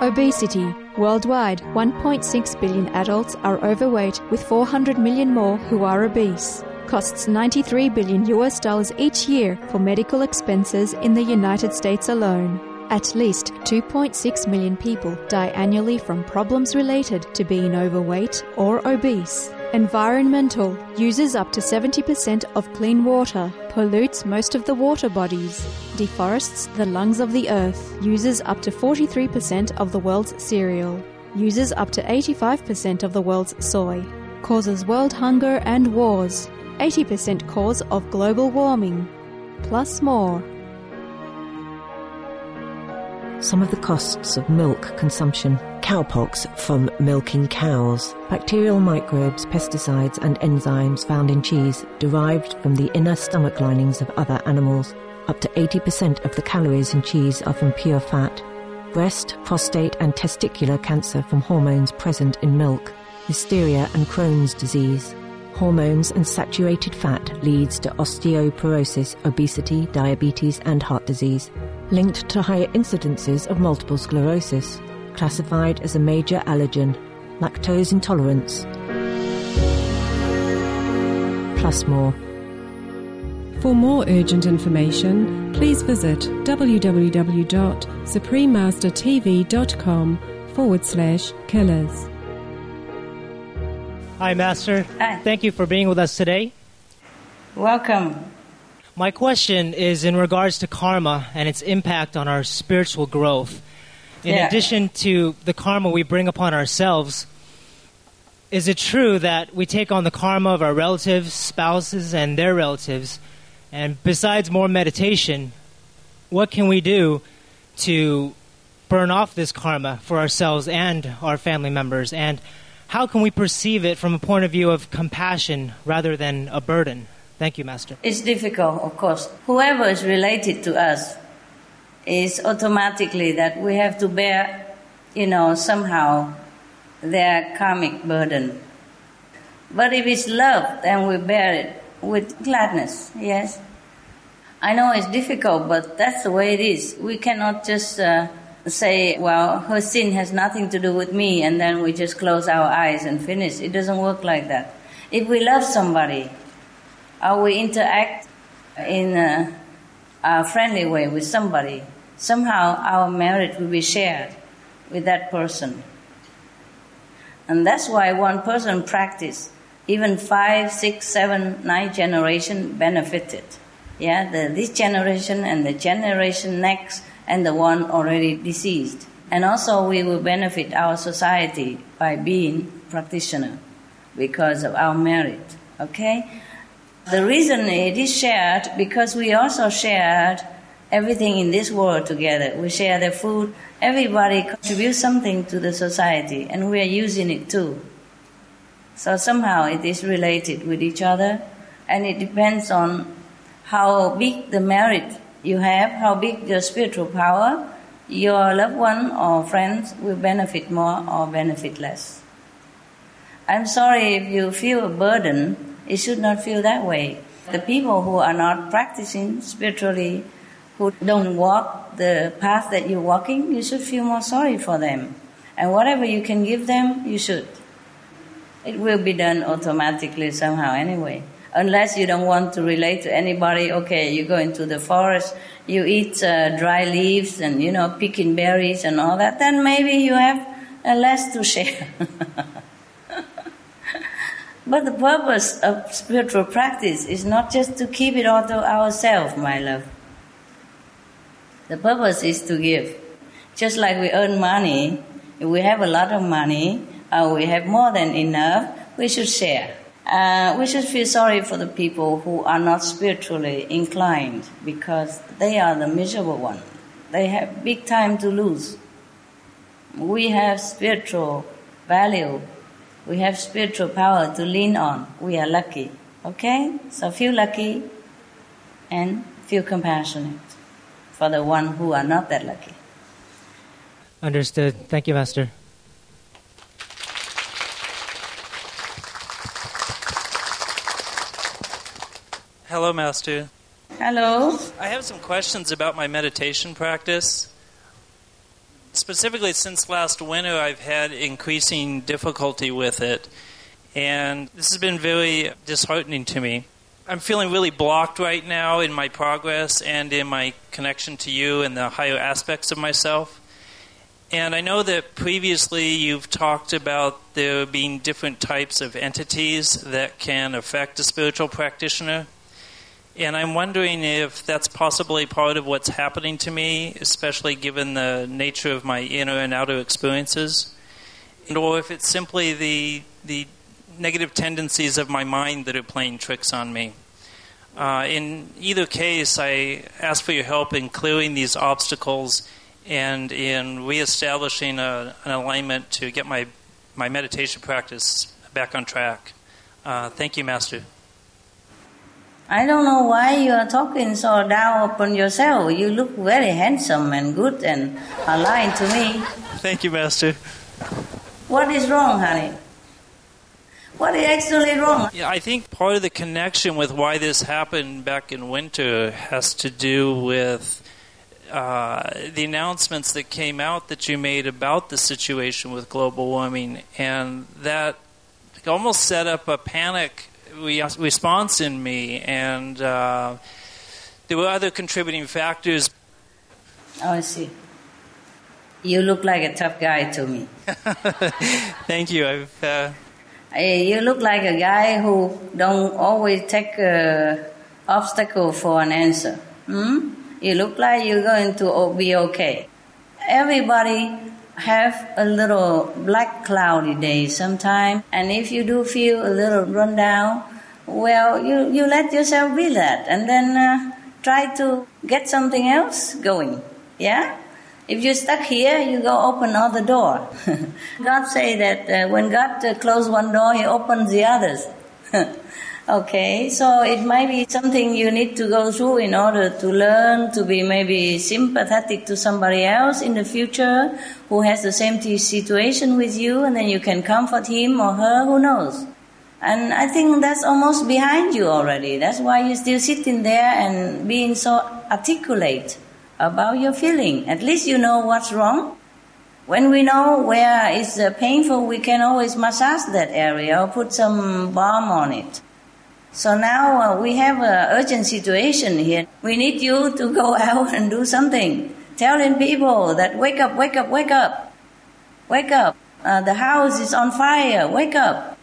Obesity. Worldwide, 1.6 billion adults are overweight, with 400 million more who are obese. Costs 93 billion US dollars each year for medical expenses in the United States alone. At least 2.6 million people die annually from problems related to being overweight or obese. Environmental uses up to 70% of clean water, pollutes most of the water bodies, deforests the lungs of the earth, uses up to 43% of the world's cereal, uses up to 85% of the world's soy, causes world hunger and wars, 80% cause of global warming, plus more. Some of the costs of milk consumption. Cowpox from milking cows. Bacterial microbes, pesticides, and enzymes found in cheese derived from the inner stomach linings of other animals. Up to 80% of the calories in cheese are from pure fat. Breast, prostate, and testicular cancer from hormones present in milk. Listeria and Crohn's disease. Hormones and saturated fat leads to osteoporosis, obesity, diabetes, and heart disease linked to higher incidences of multiple sclerosis, classified as a major allergen, lactose intolerance, plus more. For more urgent information, please visit www.suprememastertv.com forward slash killers. Hi, Master. Hi. Thank you for being with us today. Welcome. My question is in regards to karma and its impact on our spiritual growth. In Yeah. addition to the karma we bring upon ourselves, is it true that we take on the karma of our relatives, spouses, and their relatives? And besides more meditation, what can we do to burn off this karma for ourselves and our family members? And how can we perceive it from a point of view of compassion rather than a burden? Thank you, Master. It's difficult, of course. Whoever is related to us is automatically that we have to bear, you know, somehow their karmic burden. But if it's love, then we bear it with gladness, yes. I know it's difficult, but that's the way it is. We cannot just uh, say, well, her sin has nothing to do with me, and then we just close our eyes and finish. It doesn't work like that. If we love somebody, or we interact in a, a friendly way with somebody, somehow our merit will be shared with that person. And that's why one person practice, even five, six, seven, nine generation benefited. Yeah, the, this generation and the generation next and the one already deceased. And also we will benefit our society by being practitioner because of our merit. Okay? The reason it is shared because we also shared everything in this world together. We share the food. Everybody contributes something to the society and we are using it too. So somehow it is related with each other and it depends on how big the merit you have, how big your spiritual power, your loved one or friends will benefit more or benefit less. I'm sorry if you feel a burden, it should not feel that way. The people who are not practicing spiritually, who don't walk the path that you're walking, you should feel more sorry for them. And whatever you can give them, you should. It will be done automatically somehow anyway unless you don't want to relate to anybody, okay, you go into the forest, you eat uh, dry leaves and, you know, picking berries and all that, then maybe you have uh, less to share. but the purpose of spiritual practice is not just to keep it all to ourselves, my love. The purpose is to give. Just like we earn money, if we have a lot of money, or we have more than enough, we should share. Uh, we should feel sorry for the people who are not spiritually inclined because they are the miserable ones. They have big time to lose. We have spiritual value. We have spiritual power to lean on. We are lucky. Okay? So feel lucky and feel compassionate for the one who are not that lucky. Understood. Thank you, Master. Hello, Master. Hello. I have some questions about my meditation practice. Specifically, since last winter, I've had increasing difficulty with it, and this has been very disheartening to me. I'm feeling really blocked right now in my progress and in my connection to you and the higher aspects of myself. And I know that previously you've talked about there being different types of entities that can affect a spiritual practitioner. And I'm wondering if that's possibly part of what's happening to me, especially given the nature of my inner and outer experiences, and or if it's simply the the negative tendencies of my mind that are playing tricks on me. Uh, in either case, I ask for your help in clearing these obstacles and in reestablishing a, an alignment to get my my meditation practice back on track. Uh, thank you, Master. I don't know why you are talking so down upon yourself. You look very handsome and good and aligned to me. Thank you, Master. What is wrong, honey? What is actually wrong? Yeah, I think part of the connection with why this happened back in winter has to do with uh, the announcements that came out that you made about the situation with global warming, and that almost set up a panic response in me, and uh, there were other contributing factors. Oh, I see. You look like a tough guy to me. Thank you. I've, uh... You look like a guy who don't always take an obstacle for an answer. Hmm? You look like you're going to be okay. Everybody have a little black cloudy day sometime, and if you do feel a little run down, well, you, you let yourself be that, and then uh, try to get something else going. Yeah? If you're stuck here, you go open another door. God say that uh, when God uh, closes one door, He opens the others. okay, so it might be something you need to go through in order to learn to be maybe sympathetic to somebody else in the future who has the same situation with you, and then you can comfort him or her. Who knows? And I think that's almost behind you already. That's why you're still sitting there and being so articulate about your feeling. At least you know what's wrong. When we know where it's painful, we can always massage that area or put some balm on it. So now uh, we have an urgent situation here. We need you to go out and do something. Telling people that wake up, wake up, wake up. Wake up. Uh, the house is on fire. Wake up.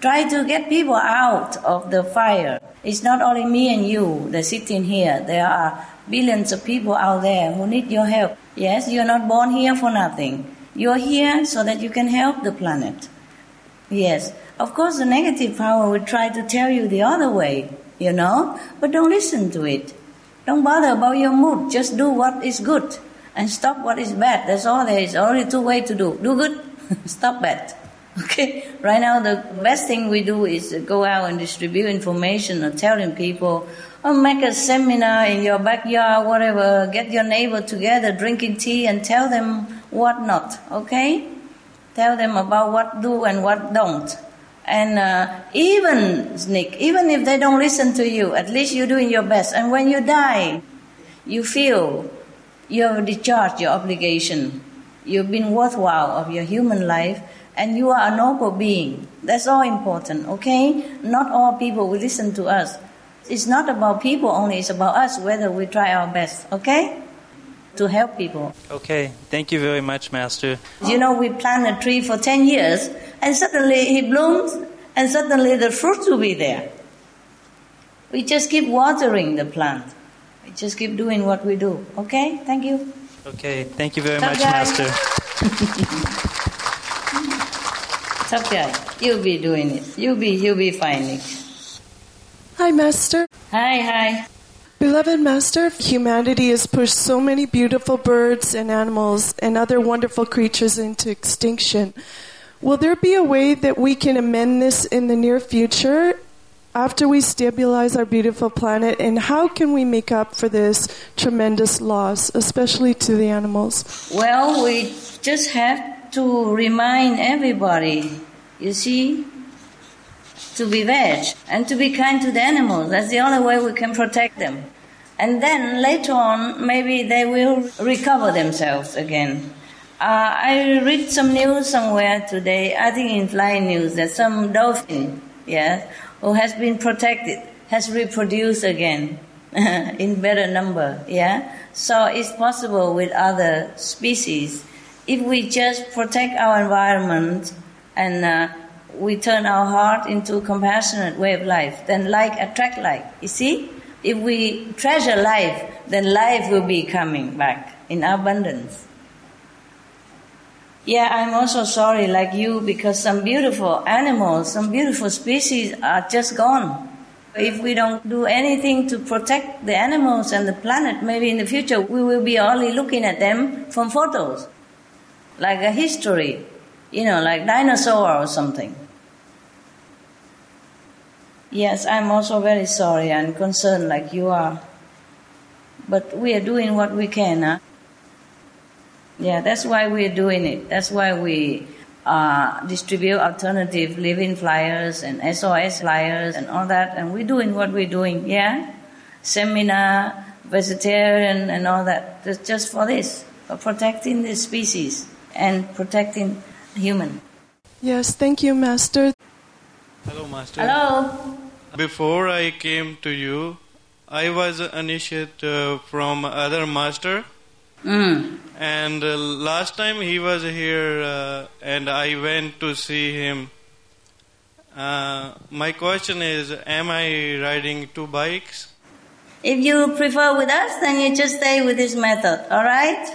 Try to get people out of the fire. It's not only me and you that sitting here. There are billions of people out there who need your help. Yes, you're not born here for nothing. You're here so that you can help the planet. Yes. Of course, the negative power will try to tell you the other way, you know, but don't listen to it. Don't bother about your mood. Just do what is good and stop what is bad. That's all there is. Only two ways to do. Do good, stop bad. Okay? Right now, the best thing we do is go out and distribute information or telling people, or make a seminar in your backyard, whatever. Get your neighbor together, drinking tea, and tell them what not. Okay? Tell them about what do and what don't. And uh, even, Nick, even if they don't listen to you, at least you're doing your best. And when you die, you feel you have discharged your obligation. You've been worthwhile of your human life, and you are a noble being. That's all important, okay? Not all people will listen to us. It's not about people only, it's about us, whether we try our best, okay? To help people. Okay, thank you very much, Master. You know, we plant a tree for 10 years, and suddenly it blooms, and suddenly the fruits will be there. We just keep watering the plant. We just keep doing what we do. Okay? Thank you. Okay, thank you very Tough much, guy. Master. Tough guy. You'll be doing it. You'll be, you'll be fine, Nick. Hi, Master. Hi, hi. Beloved Master, humanity has pushed so many beautiful birds and animals and other wonderful creatures into extinction. Will there be a way that we can amend this in the near future after we stabilize our beautiful planet? And how can we make up for this tremendous loss, especially to the animals? Well, we just have to remind everybody, you see, to be veg and to be kind to the animals. That's the only way we can protect them. And then later on, maybe they will recover themselves again. Uh, I read some news somewhere today, I think in Flying News, that some dolphin, yes, who has been protected, has reproduced again in better number, yeah? So it's possible with other species. If we just protect our environment and uh, we turn our heart into a compassionate way of life, then like attract like. You see? If we treasure life, then life will be coming back in abundance. Yeah, I'm also sorry, like you, because some beautiful animals, some beautiful species are just gone. If we don't do anything to protect the animals and the planet, maybe in the future we will be only looking at them from photos, like a history, you know, like dinosaur or something. Yes, I'm also very sorry and concerned like you are. But we are doing what we can, huh? Yeah, that's why we're doing it. That's why we uh, distribute alternative living flyers and SOS flyers and all that. And we're doing what we're doing, yeah? Seminar, vegetarian, and all that. Just, just for this, for protecting the species and protecting human. Yes, thank you, Master. Hello, Master. Hello. Before I came to you, I was initiate uh, from other master. Mm. And uh, last time he was here, uh, and I went to see him. Uh, my question is, am I riding two bikes? If you prefer with us, then you just stay with this method, alright?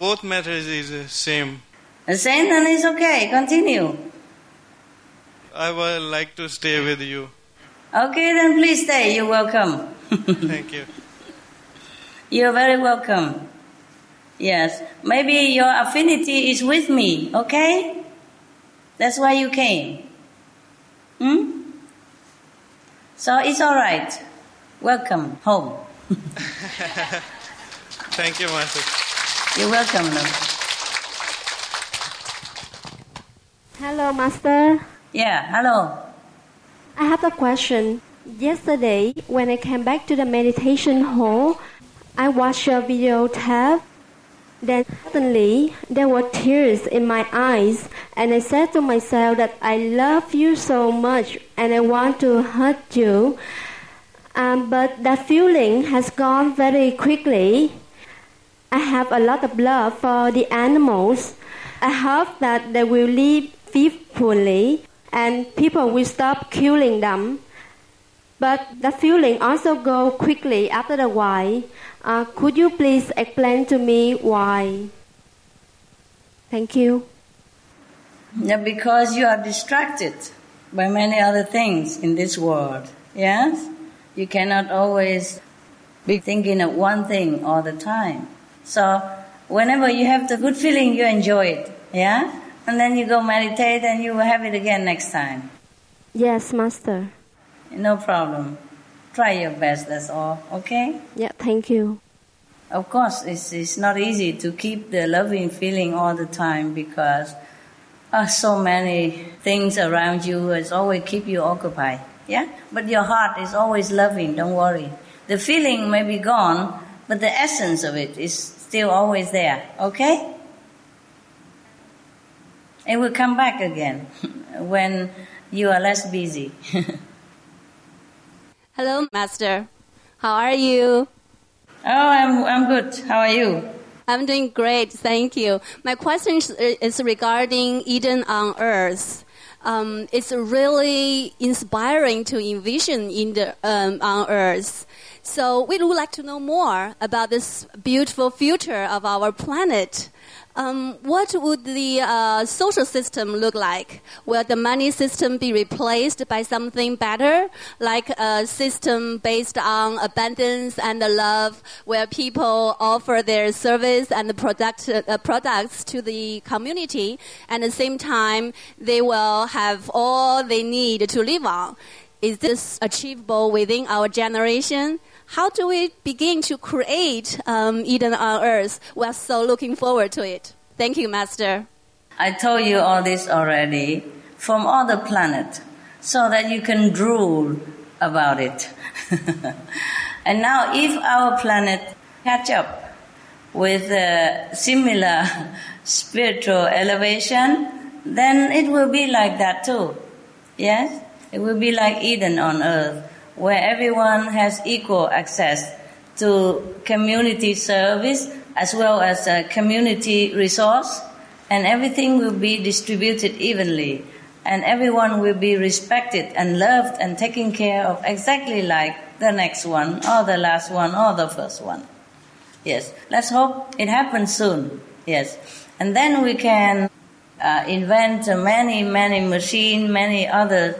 Both methods is the same. The same, then it's okay. Continue. I would like to stay with you. Okay, then please stay. You're welcome. Thank you. You're very welcome. Yes. Maybe your affinity is with me, okay? That's why you came. Hmm? So it's alright. Welcome home. Thank you, Master. You're welcome, love. Hello, Master. Yeah, hello. I have a question. Yesterday, when I came back to the meditation hall, I watched your videotape. Then suddenly, there were tears in my eyes, and I said to myself that I love you so much and I want to hurt you. Um, but that feeling has gone very quickly. I have a lot of love for the animals. I hope that they will live peacefully and people will stop killing them. But the feeling also go quickly after a while. Uh, could you please explain to me why? Thank you. Yeah, because you are distracted by many other things in this world. Yes? You cannot always be thinking of one thing all the time. So, whenever you have the good feeling, you enjoy it. Yeah? And then you go meditate and you will have it again next time. Yes, Master. No problem. Try your best, that's all. Okay? Yeah, thank you. Of course, it's, it's not easy to keep the loving feeling all the time because uh, so many things around you is always keep you occupied. Yeah? But your heart is always loving, don't worry. The feeling may be gone, but the essence of it is still always there. Okay? It will come back again when you are less busy. Hello, Master. How are you? Oh, I'm, I'm good. How are you? I'm doing great, thank you. My question is, regarding Eden on Earth. Um, it's really inspiring to envision in the um, on Earth. So we would like to know more about this beautiful future of our planet. Um, what would the uh, social system look like? Will the money system be replaced by something better, like a system based on abundance and love, where people offer their service and product, uh, products to the community, and at the same time they will have all they need to live on? Is this achievable within our generation? How do we begin to create um, Eden on earth? We're so looking forward to it. Thank you, Master. I told you all this already from other planet so that you can drool about it. and now if our planet catch up with a similar spiritual elevation, then it will be like that too. Yes? It will be like Eden on earth where everyone has equal access to community service as well as a community resource, and everything will be distributed evenly, and everyone will be respected and loved and taken care of exactly like the next one, or the last one, or the first one. Yes, let's hope it happens soon. Yes, and then we can uh, invent many, many machines, many other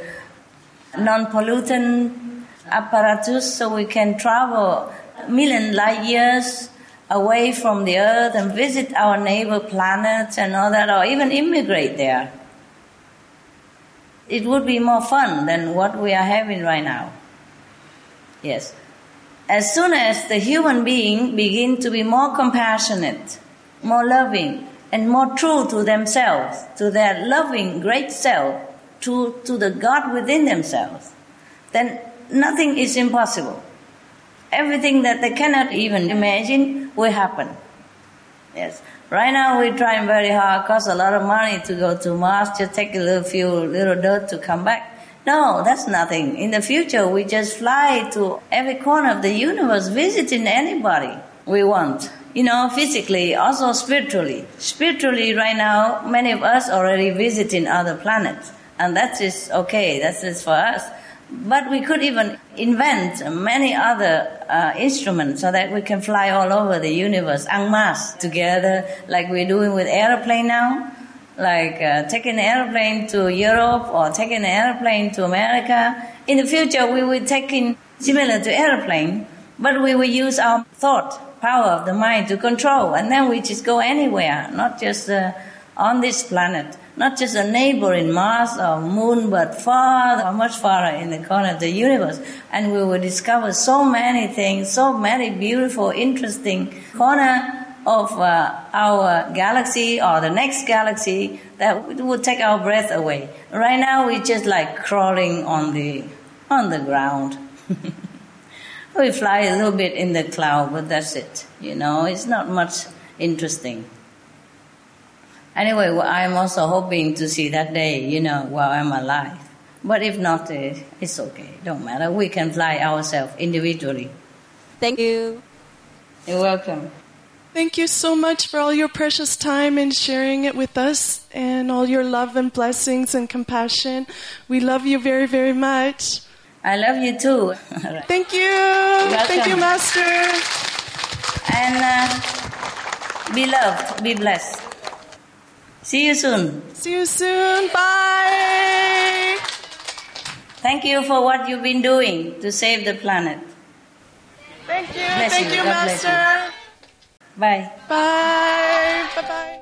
non-pollutant apparatus so we can travel million light years away from the earth and visit our neighbor planets and all that, or even immigrate there. It would be more fun than what we are having right now. Yes. As soon as the human being begin to be more compassionate, more loving, and more true to themselves, to their loving great self, to, to the God within themselves, then nothing is impossible. Everything that they cannot even imagine will happen. Yes. Right now we're trying very hard, cost a lot of money to go to Mars, just take a little few little dirt to come back. No, that's nothing. In the future, we just fly to every corner of the universe, visiting anybody we want. You know, physically, also spiritually. Spiritually, right now, many of us already visiting other planets. And that is okay, that is for us. But we could even invent many other uh, instruments so that we can fly all over the universe en masse together, like we're doing with airplane now. Like uh, taking an airplane to Europe or taking an airplane to America. In the future, we will take in similar to airplane, but we will use our thought, power of the mind to control, and then we just go anywhere, not just uh, on this planet not just a neighbor in Mars or Moon, but far, much farther in the corner of the universe. And we will discover so many things, so many beautiful, interesting corner of uh, our galaxy or the next galaxy that would take our breath away. Right now, we're just like crawling on the on the ground. we fly a little bit in the cloud, but that's it. You know, it's not much interesting. Anyway, well, I'm also hoping to see that day, you know, while I'm alive. But if not, uh, it's okay. Don't matter. We can fly ourselves individually. Thank you. You're welcome. Thank you so much for all your precious time and sharing it with us and all your love and blessings and compassion. We love you very, very much. I love you too. Thank you. Thank you, Master. And uh, be loved, be blessed. See you soon. See you soon. Bye. Thank you for what you've been doing to save the planet. Thank you. Bless Thank you. you, bless you. Master. Bye. Bye. Bye bye.